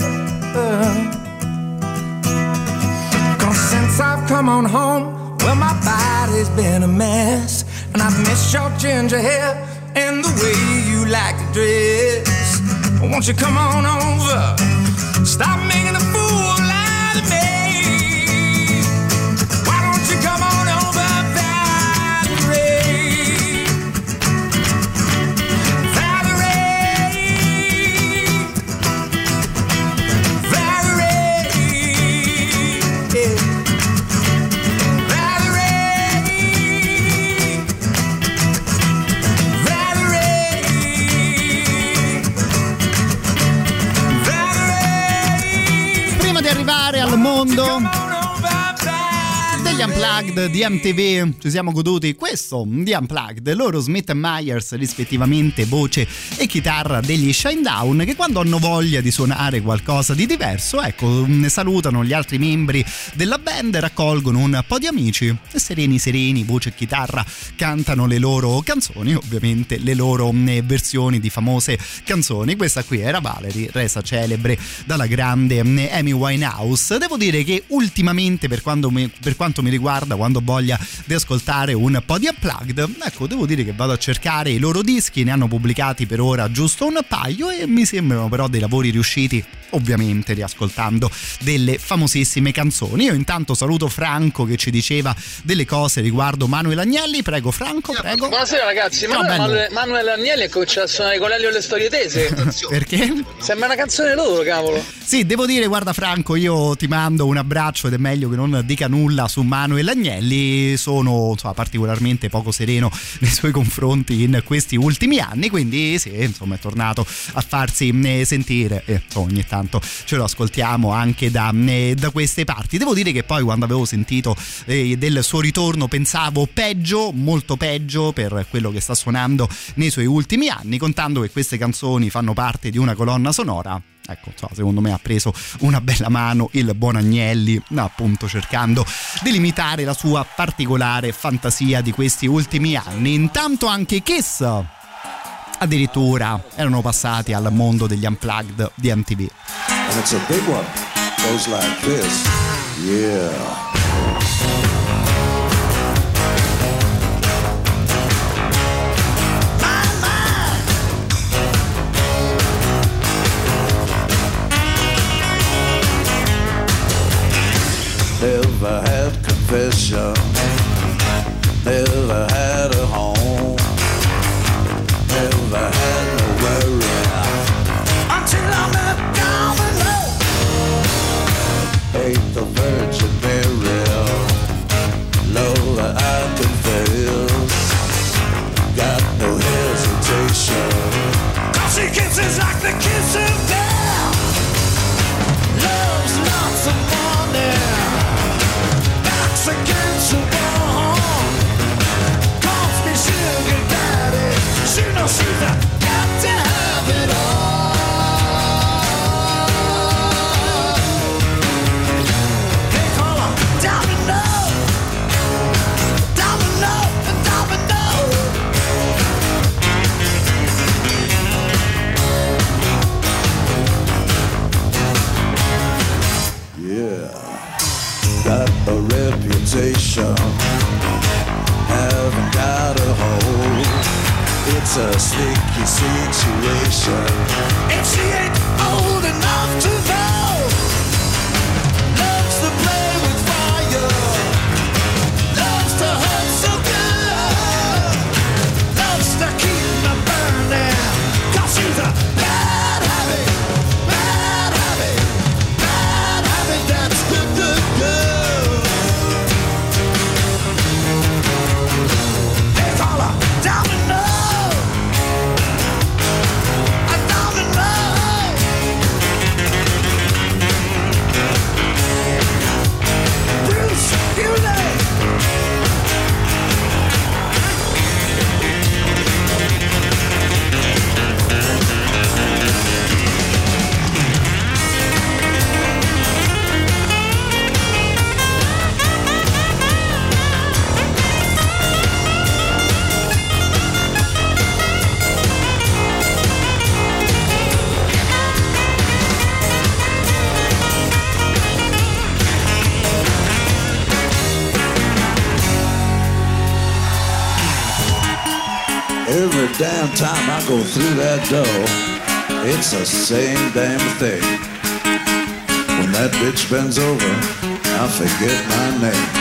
Cause since I've come on home, well, my body's been a mess. And I've missed your ginger hair and the way you like to dress. Won't you come on over? Stop making a al mondo Come on over, degli Unplugged di MTV ci siamo goduti questo di Unplugged. Loro Smith e Myers rispettivamente voce e chitarra degli Shinedown che quando hanno voglia di suonare qualcosa di diverso ecco ne salutano gli altri membri della band raccolgono un po' di amici. E sereni sereni voce e chitarra cantano le loro canzoni ovviamente le loro eh, versioni di famose canzoni. Questa qui era Valerie resa celebre dalla grande eh, Amy Winehouse. Devo dire che ultimamente per, quando me- per quanto mi riguarda quando ho voglia di ascoltare un po' di unplugged ecco devo dire che vado a cercare i loro dischi ne hanno pubblicati per ora giusto un paio e mi sembrano però dei lavori riusciti ovviamente riascoltando delle famosissime canzoni io intanto saluto Franco che ci diceva delle cose riguardo Manuel Agnelli prego Franco prego Buonasera ragazzi, Ciao, Manuel. Manuel, Manuel Agnelli ha cominciato a suonare con Elio le storie tese. perché? Sembra una canzone loro, cavolo. Sì, devo dire, guarda Franco, io ti mando un abbraccio ed è meglio che non dica nulla su Manuel Agnelli, sono insomma, particolarmente poco sereno nei suoi confronti in questi ultimi anni, quindi sì, insomma è tornato a farsi eh, sentire e ogni tanto ce lo ascoltiamo anche da, eh, da queste parti. Devo dire che poi quando avevo sentito eh, del suo ritorno pensavo peggio, molto peggio per quello che sta suonando nei suoi ultimi anni, contando che queste canzoni fanno parte di una colonna sonora ecco, insomma, secondo me ha preso una bella mano il buon Agnelli, appunto cercando di limitare la sua particolare fantasia di questi ultimi anni. Intanto anche Kiss addirittura erano passati al mondo degli unplugged di MTV. And it's a big one. Goes like this. Yeah. Never had confession. Never had a reputation, haven't got a hold. It's a sticky situation. If she ain't old enough to through that door, it's the same damn thing. When that bitch bends over, I forget my name.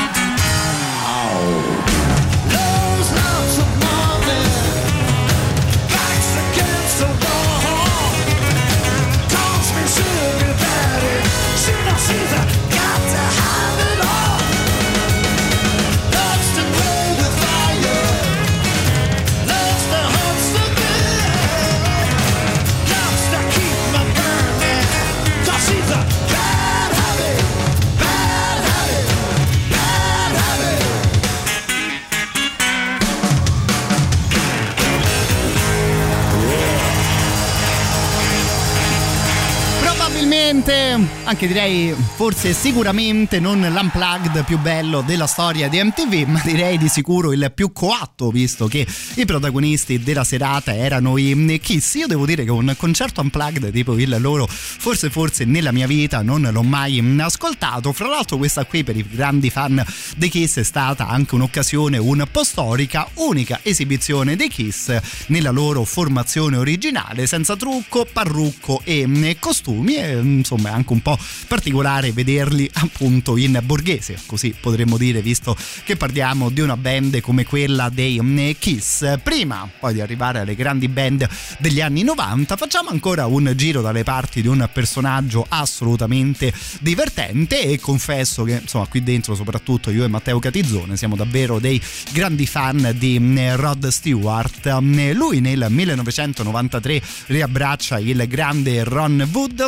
Anche direi forse sicuramente non l'unplugged più bello della storia di MTV, ma direi di sicuro il più coatto, visto che i protagonisti della serata erano i Kiss. Io devo dire che un concerto unplugged tipo il loro, forse forse nella mia vita non l'ho mai ascoltato. Fra l'altro questa qui per i grandi fan dei Kiss è stata anche un'occasione un po' storica, unica esibizione dei Kiss nella loro formazione originale, senza trucco, parrucco e costumi e insomma anche un po' particolare vederli appunto in borghese, così potremmo dire visto che parliamo di una band come quella dei Kiss. Prima poi di arrivare alle grandi band degli anni 90 facciamo ancora un giro dalle parti di un personaggio assolutamente divertente e confesso che insomma qui dentro soprattutto io e Matteo Catizzone siamo davvero dei grandi fan di Rod Stewart. Lui nel 1993 riabbraccia il grande Ron Wood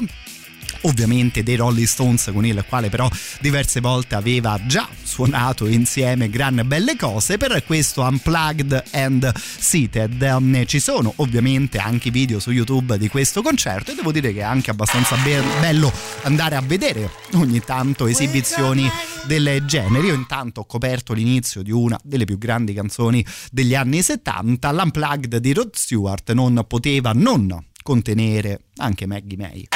ovviamente dei Rolling Stones con il quale però diverse volte aveva già suonato insieme gran belle cose. Per questo Unplugged and Seated ci sono ovviamente anche video su YouTube di questo concerto e devo dire che è anche abbastanza be- bello andare a vedere ogni tanto esibizioni del genere. Io intanto ho coperto l'inizio di una delle più grandi canzoni degli anni 70 l'Unplugged di Rod Stewart non poteva non contenere anche Maggie May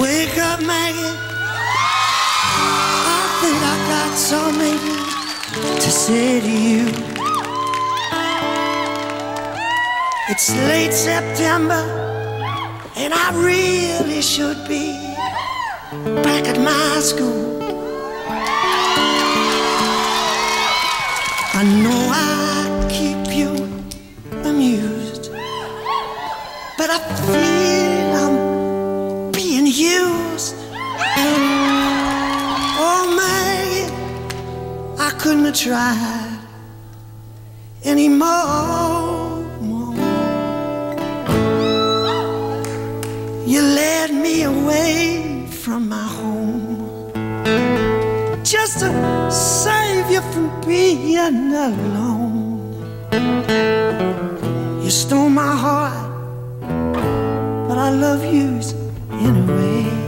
Wake up, Maggie. I think I got something to say to you. It's late September, and I really should be back at my school. I know I keep you amused, but I feel couldn't have tried anymore. You led me away from my home just to save you from being alone. You stole my heart, but I love you anyway.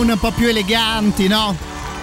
Un po' più eleganti, no?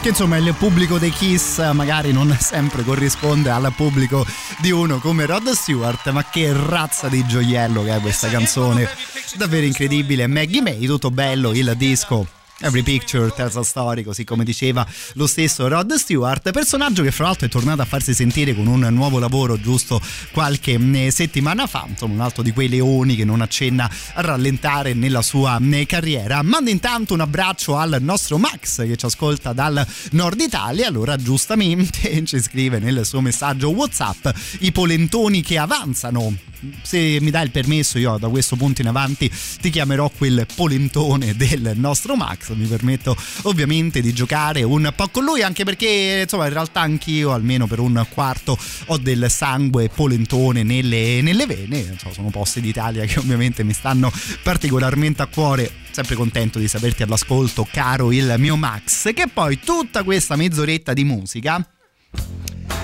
Che insomma il pubblico dei Kiss magari non sempre corrisponde al pubblico di uno come Rod Stewart, ma che razza di gioiello che è questa canzone. Davvero incredibile. Maggie May, tutto bello, il disco Every picture tells a story, così come diceva lo stesso Rod Stewart, personaggio che fra l'altro è tornato a farsi sentire con un nuovo lavoro giusto qualche eh, settimana fa, insomma un altro di quei leoni che non accenna a rallentare nella sua eh, carriera. Mando intanto un abbraccio al nostro Max che ci ascolta dal nord Italia, allora giustamente ci scrive nel suo messaggio Whatsapp i polentoni che avanzano se mi dai il permesso io da questo punto in avanti ti chiamerò quel polentone del nostro Max. Mi permetto ovviamente di giocare un po' con lui anche perché insomma in realtà anch'io almeno per un quarto ho del sangue polentone nelle, nelle vene. Insomma, sono posti d'Italia che ovviamente mi stanno particolarmente a cuore. Sempre contento di saperti all'ascolto caro il mio Max che poi tutta questa mezz'oretta di musica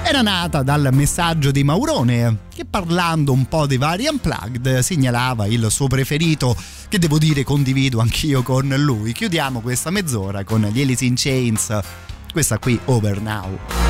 era nata dal messaggio di Maurone che parlando un po' dei vari unplugged segnalava il suo preferito che devo dire condivido anch'io con lui. Chiudiamo questa mezz'ora con gli Alice in Chains, questa qui Over Now.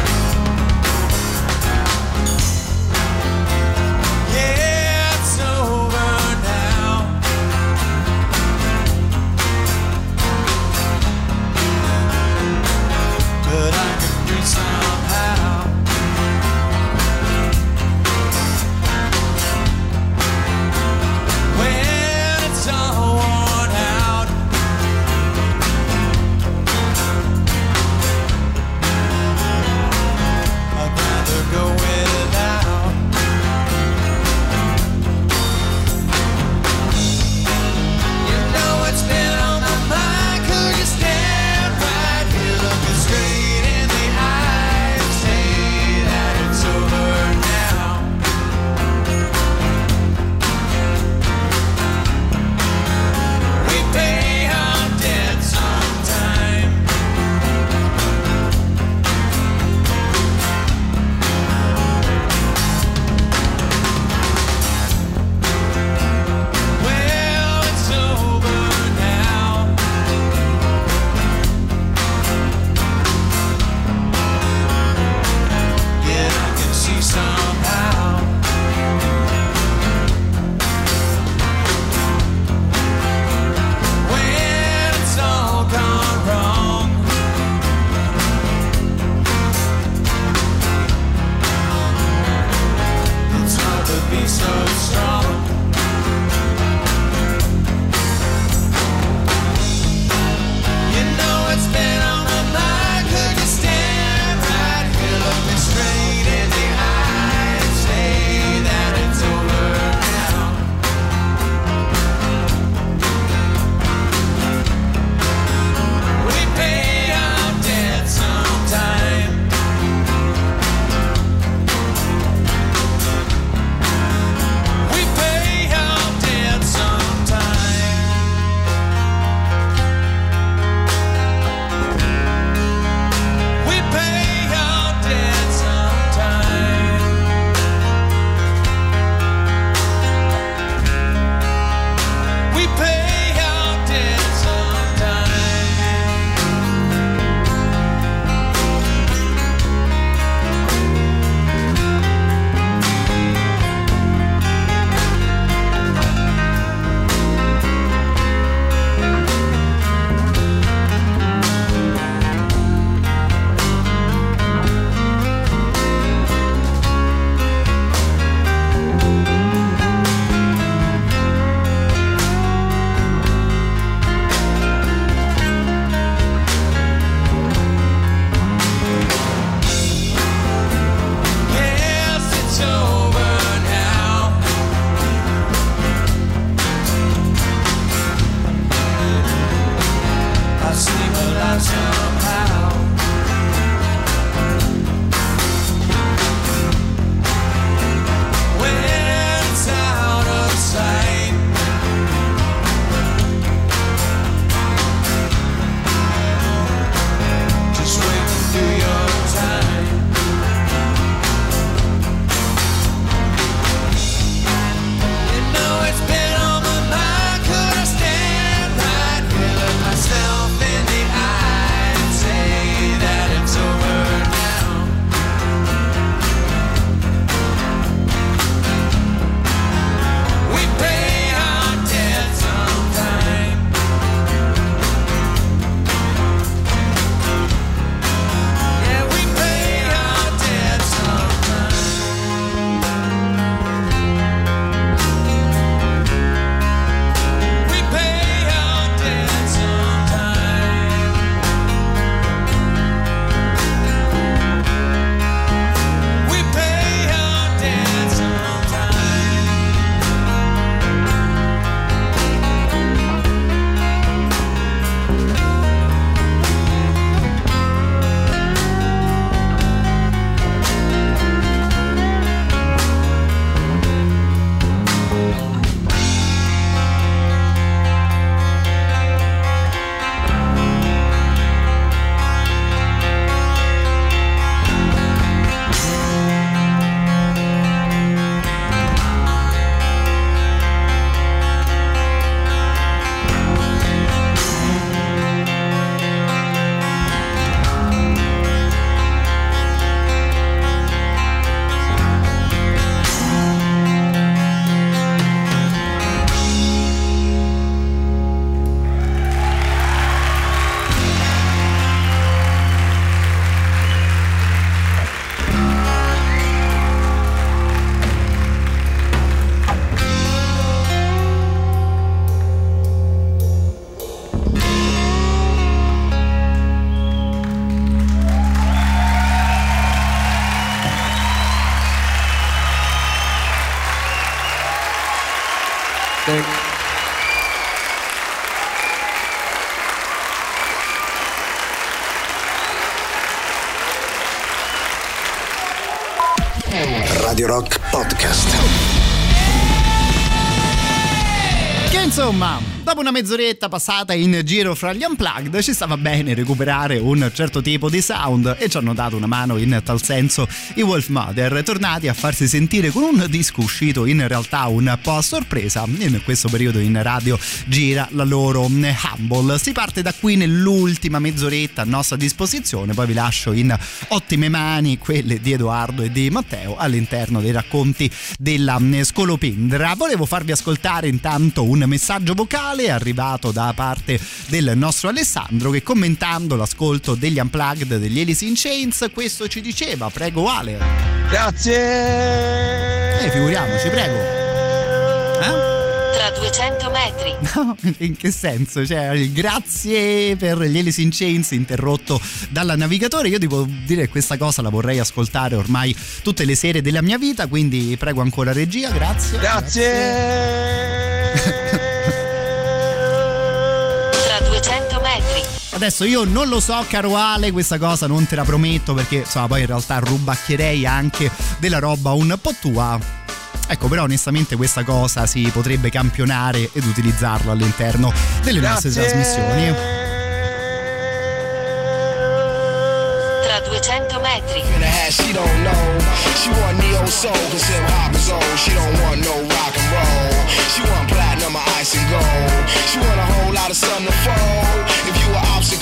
Rock Podcast. Che insomma, dopo una mezz'oretta passata in giro fra gli unplugged, ci stava bene recuperare un certo tipo di sound e ci hanno dato una mano in tal senso i Wolf Mother, tornati a farsi sentire con un disco uscito in realtà un po' a sorpresa. In questo periodo in radio gira la loro Humble. Si parte da qui nell'ultima mezz'oretta a nostra disposizione, poi vi lascio in ottime mani quelle di Edoardo e di Matteo all'interno dei racconti della Scolopendra. Volevo farvi ascoltare intanto un messaggio vocale arrivato da parte del nostro Alessandro che commentando l'ascolto degli Unplugged degli Alice in Chains questo ci diceva, prego Ale. Grazie. Eh, figuriamoci, prego. Eh? Tra 200 metri. No, in che senso? Cioè, grazie per gli Alice in Chains interrotto dal navigatore. Io devo dire che questa cosa la vorrei ascoltare ormai tutte le sere della mia vita, quindi prego ancora regia, grazie. Tra Adesso io non lo so, caro Ale, questa cosa non te la prometto perché insomma poi in realtà rubacchierei anche della roba un po' tua. Ecco, però onestamente questa cosa si potrebbe campionare ed utilizzarla all'interno delle nostre trasmissioni. Tra 200 metri. she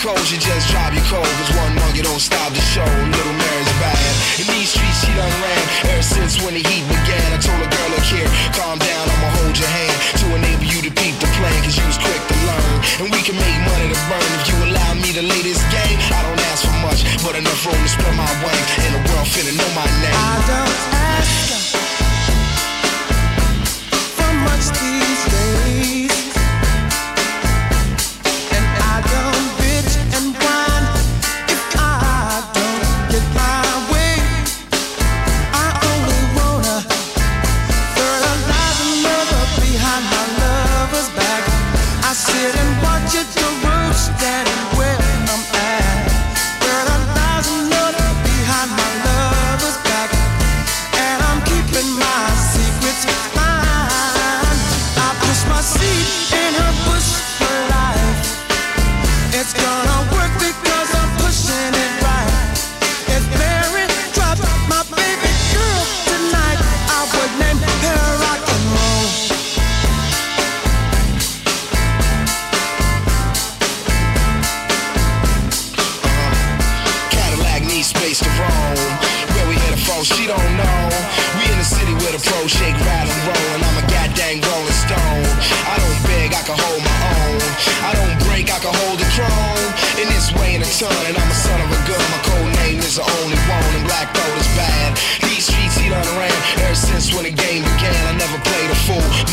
obstacle, you just drop your cold. Cause one monkey don't stop the show. Little Mary's bad. In these streets, she done ran ever since when the heat began. I told a girl, look here, calm down, I'ma hold your hand to enable you to peep the plan. Cause you was quick to learn. And we can make money to burn if you allow me to lay this game. I don't ask for much, but enough room to spread my wings. And the world finna know my name. I don't ask for much these days,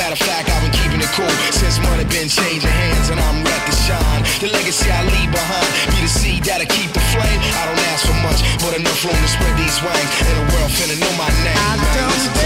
Matter of fact, I've been keeping it cool since money been changing hands, and I'm ready to shine. The legacy I leave behind be the seed that'll keep the flame. I don't ask for much, but enough room to spread these wings, and the world finna know my name. I don't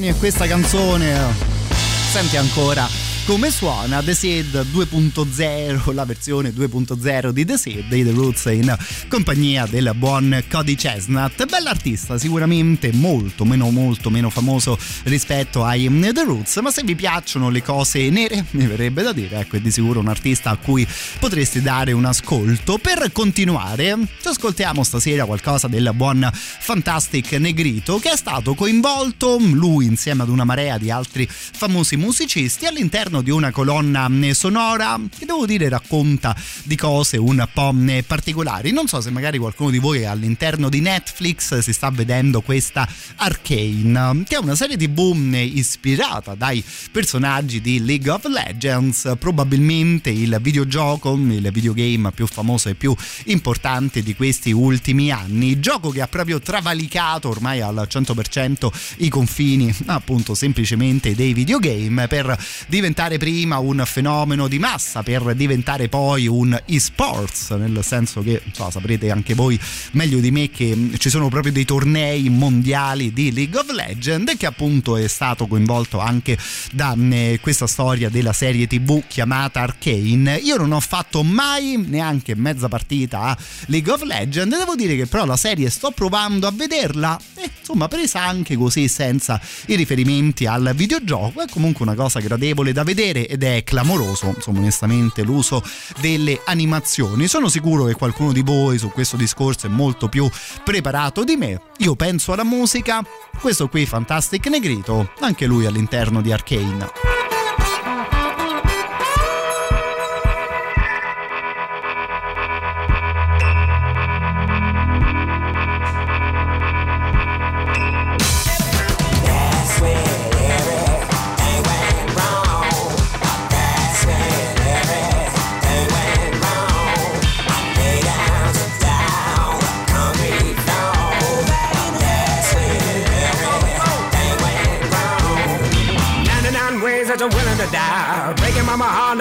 vent'anni e questa canzone. Senti ancora come suona The Seed 2.0, la versione 2.0 di The Seed dei The Roots in compagnia del buon Cody Chestnut. Bell'artista, sicuramente molto meno, molto meno famoso rispetto ai The Roots, ma se vi piacciono le cose nere, mi verrebbe da dire, ecco, è di sicuro un artista a cui potresti dare un ascolto. Per continuare, ci ascoltiamo stasera qualcosa del buon Fantastic Negrito che è stato coinvolto, lui insieme ad una marea di altri famosi musicisti, all'interno di una colonna sonora che devo dire racconta di cose un po' particolari. Non so se magari qualcuno di voi all'interno di Netflix si sta vedendo questa Arcane, che è una serie tv ispirata dai personaggi di League of Legends, probabilmente il videogioco, il videogame più famoso e più importante di questi ultimi anni. Gioco che ha proprio travalicato ormai al 100% i confini, appunto, semplicemente dei videogame per diventare prima un fenomeno di massa per diventare poi un esports, nel senso che so, saprete anche voi meglio di me che ci sono proprio dei tornei mondiali di League of Legends che appunto è stato coinvolto anche da eh, questa storia della serie tv chiamata Arcane. Io non ho fatto mai neanche mezza partita a League of Legends, devo dire che però la serie sto provando a vederla e insomma presa anche così senza i riferimenti al videogioco, è comunque una cosa gradevole da vedere ed è clamoroso, insomma onestamente, l'uso delle animazioni. Sono sicuro che qualcuno di voi su questo discorso è molto più preparato di me. Io penso alla musica, questo qui Fantastic Negrito, anche lui all'interno di Arcane.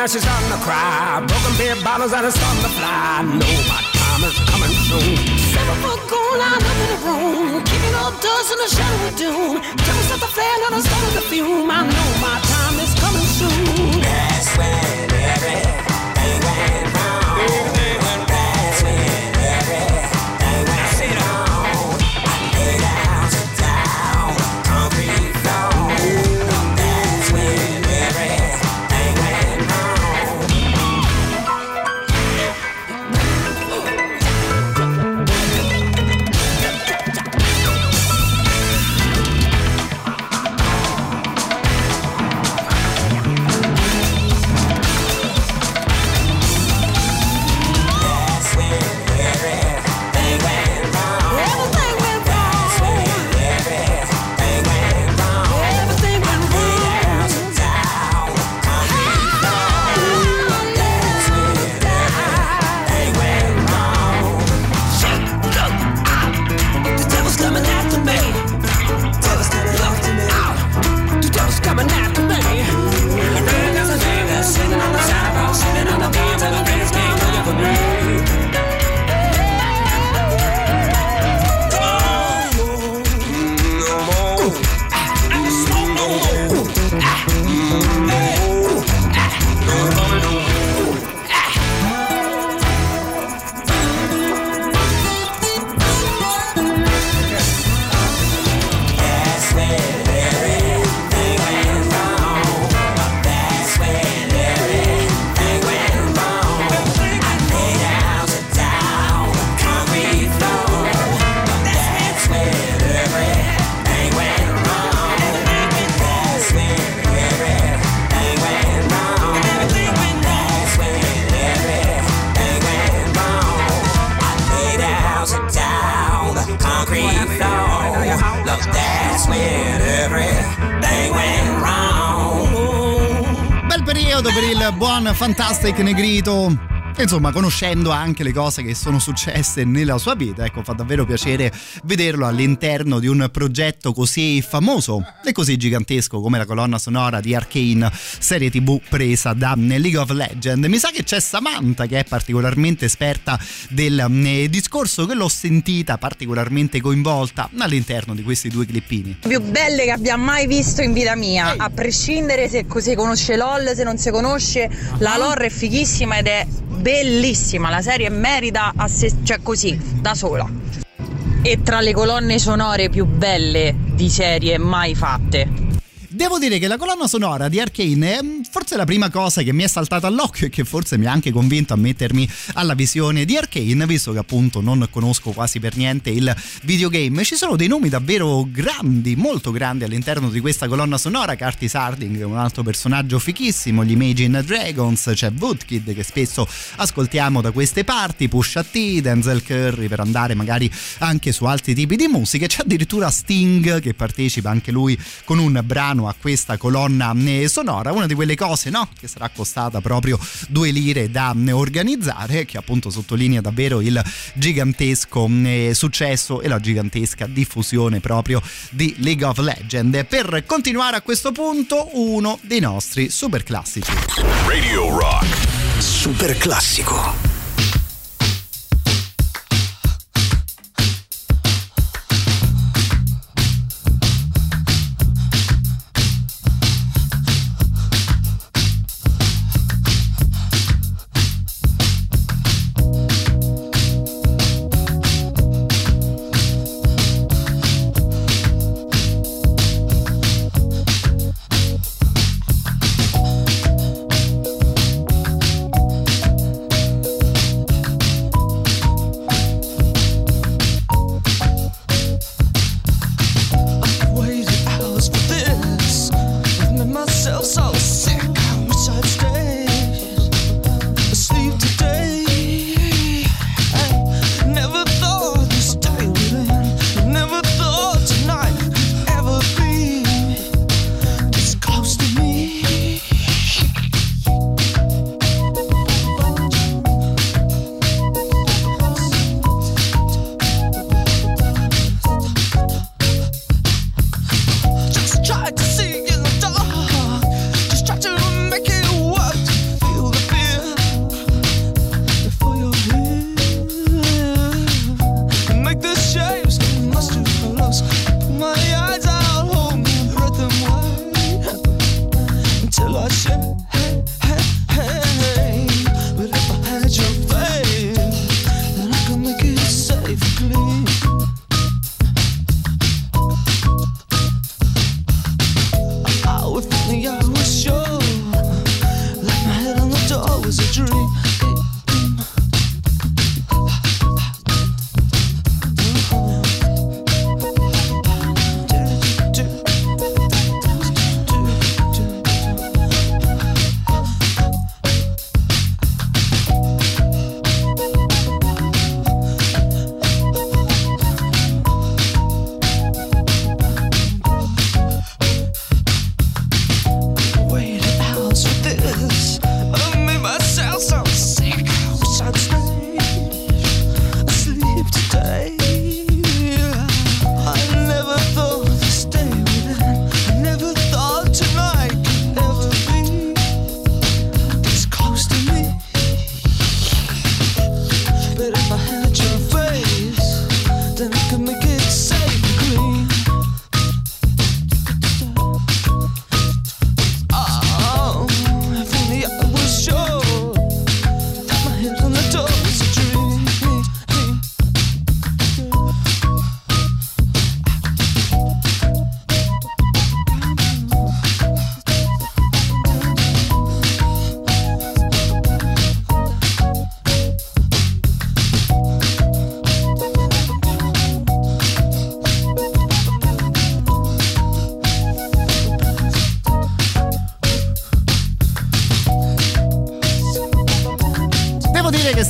She's starting to cry. Broken beer bottles that are starting to fly. No, my time is coming soon. Seven foot gold line up in the room. Kicking up dust in the shadow of doom. Just set the flare, now I'm starting to fume. I know my time is coming soon. That's when everything Fantastic Negrito. Insomma conoscendo anche le cose che sono successe nella sua vita ecco fa davvero piacere vederlo all'interno di un progetto così famoso e così gigantesco come la colonna sonora di Arcane serie tv presa da League of Legends. Mi sa che c'è Samantha che è particolarmente esperta del eh, discorso che l'ho sentita particolarmente coinvolta all'interno di questi due clippini. Più belle che abbia mai visto in vita mia, a prescindere se si conosce LOL, se non si conosce, la lore è fighissima ed è bellissima, la serie merita a sé, cioè così, da sola. E tra le colonne sonore più belle di serie mai fatte. Devo dire che la colonna sonora di Arcane forse la prima cosa che mi è saltata all'occhio e che forse mi ha anche convinto a mettermi alla visione di Arcane, visto che appunto non conosco quasi per niente il videogame. Ci sono dei nomi davvero grandi, molto grandi all'interno di questa colonna sonora. Curtis Harding, è un altro personaggio fichissimo, gli Imagine Dragons, c'è Woodkid che spesso ascoltiamo da queste parti, Pusha T, Denzel Curry per andare magari anche su altri tipi di musiche. C'è addirittura Sting che partecipa anche lui con un brano a questa colonna eh, sonora, una di quelle cose no? che sarà costata proprio due lire da eh, organizzare, che appunto sottolinea davvero il gigantesco eh, successo e la gigantesca diffusione proprio di League of Legends. Per continuare a questo punto, uno dei nostri super classici. Radio Rock. Super classico.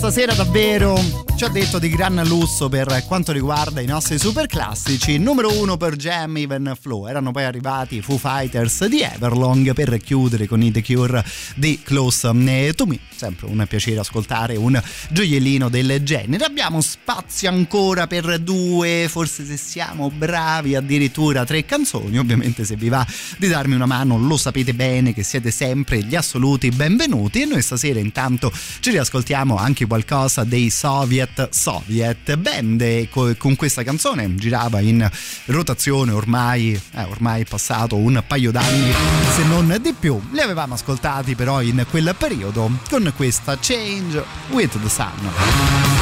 Stasera davvero ci ha detto di gran lusso per quanto riguarda i nostri super classici. Numero uno per Jam, Even Flow. Erano poi arrivati i Foo Fighters di Everlong per chiudere con i The Cure di Close to Me. Sempre un piacere ascoltare un gioiellino del genere. Abbiamo spazio ancora per due, forse se siamo bravi addirittura tre canzoni. Ovviamente se vi va di darmi una mano lo sapete bene che siete sempre gli assoluti benvenuti e noi stasera intanto ci riascoltiamo anche qualcosa dei Soviet Soviet band con questa canzone girava in rotazione ormai eh, ormai è passato un paio d'anni se non di più li avevamo ascoltati però in quel periodo questa Change with the Sun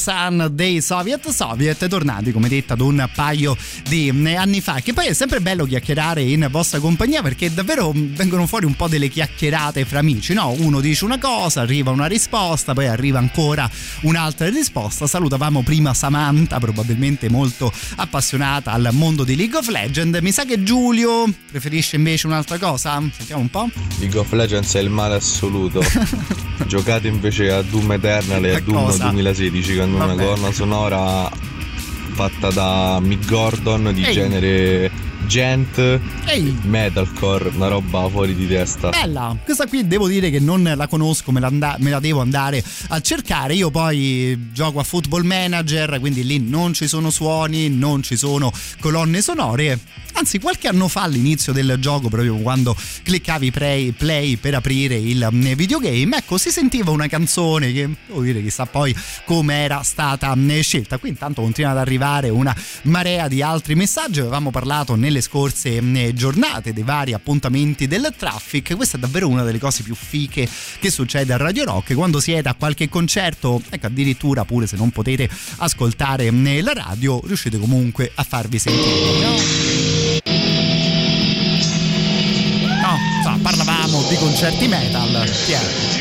Sun dei Soviet Soviet, tornati come detto ad un paio di eh, anni fa. Che poi è sempre bello chiacchierare in vostra compagnia perché davvero vengono fuori un po' delle chiacchierate fra amici, no? Uno dice una cosa, arriva una risposta, poi arriva ancora un'altra risposta. Salutavamo prima Samantha, probabilmente molto appassionata al mondo di League of Legends. Mi sa che Giulio preferisce invece un'altra cosa? Sentiamo un po'. League of Legends è il male assoluto. Giocate invece a Doom Eternal e a Doom cosa? 2016 con una Vabbè. colonna sonora fatta da Mick Gordon di Ehi. genere gent Ehi. metalcore, una roba fuori di testa. Bella, questa qui devo dire che non la conosco, me la, anda- me la devo andare a cercare. Io poi gioco a Football Manager, quindi lì non ci sono suoni, non ci sono colonne sonore. Anzi, qualche anno fa all'inizio del gioco, proprio quando cliccavi play, play per aprire il mm, videogame, ecco, si sentiva una canzone che devo dire chissà poi come era stata mm, scelta. Qui intanto continua ad arrivare una marea di altri messaggi. Avevamo parlato nelle scorse mm, giornate dei vari appuntamenti del traffic. Questa è davvero una delle cose più fiche che succede a Radio Rock. Quando siete a qualche concerto, ecco, addirittura pure se non potete ascoltare mm, la radio, riuscite comunque a farvi sentire. No? No, parlavamo di concerti metal. Chi è?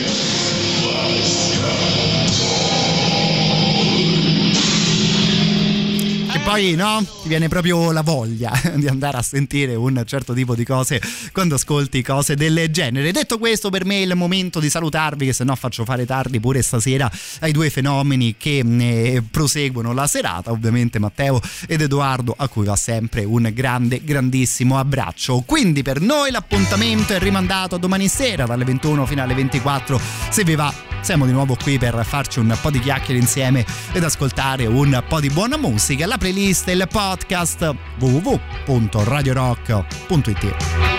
Poi no, ti viene proprio la voglia di andare a sentire un certo tipo di cose quando ascolti cose del genere. Detto questo, per me è il momento di salutarvi, che se no faccio fare tardi pure stasera ai due fenomeni che eh, proseguono la serata, ovviamente Matteo ed Edoardo, a cui va sempre un grande, grandissimo abbraccio. Quindi per noi l'appuntamento è rimandato a domani sera dalle 21 fino alle 24. Se vi va, siamo di nuovo qui per farci un po' di chiacchiere insieme ed ascoltare un po' di buona musica. La playlist e il podcast www.radiorock.it.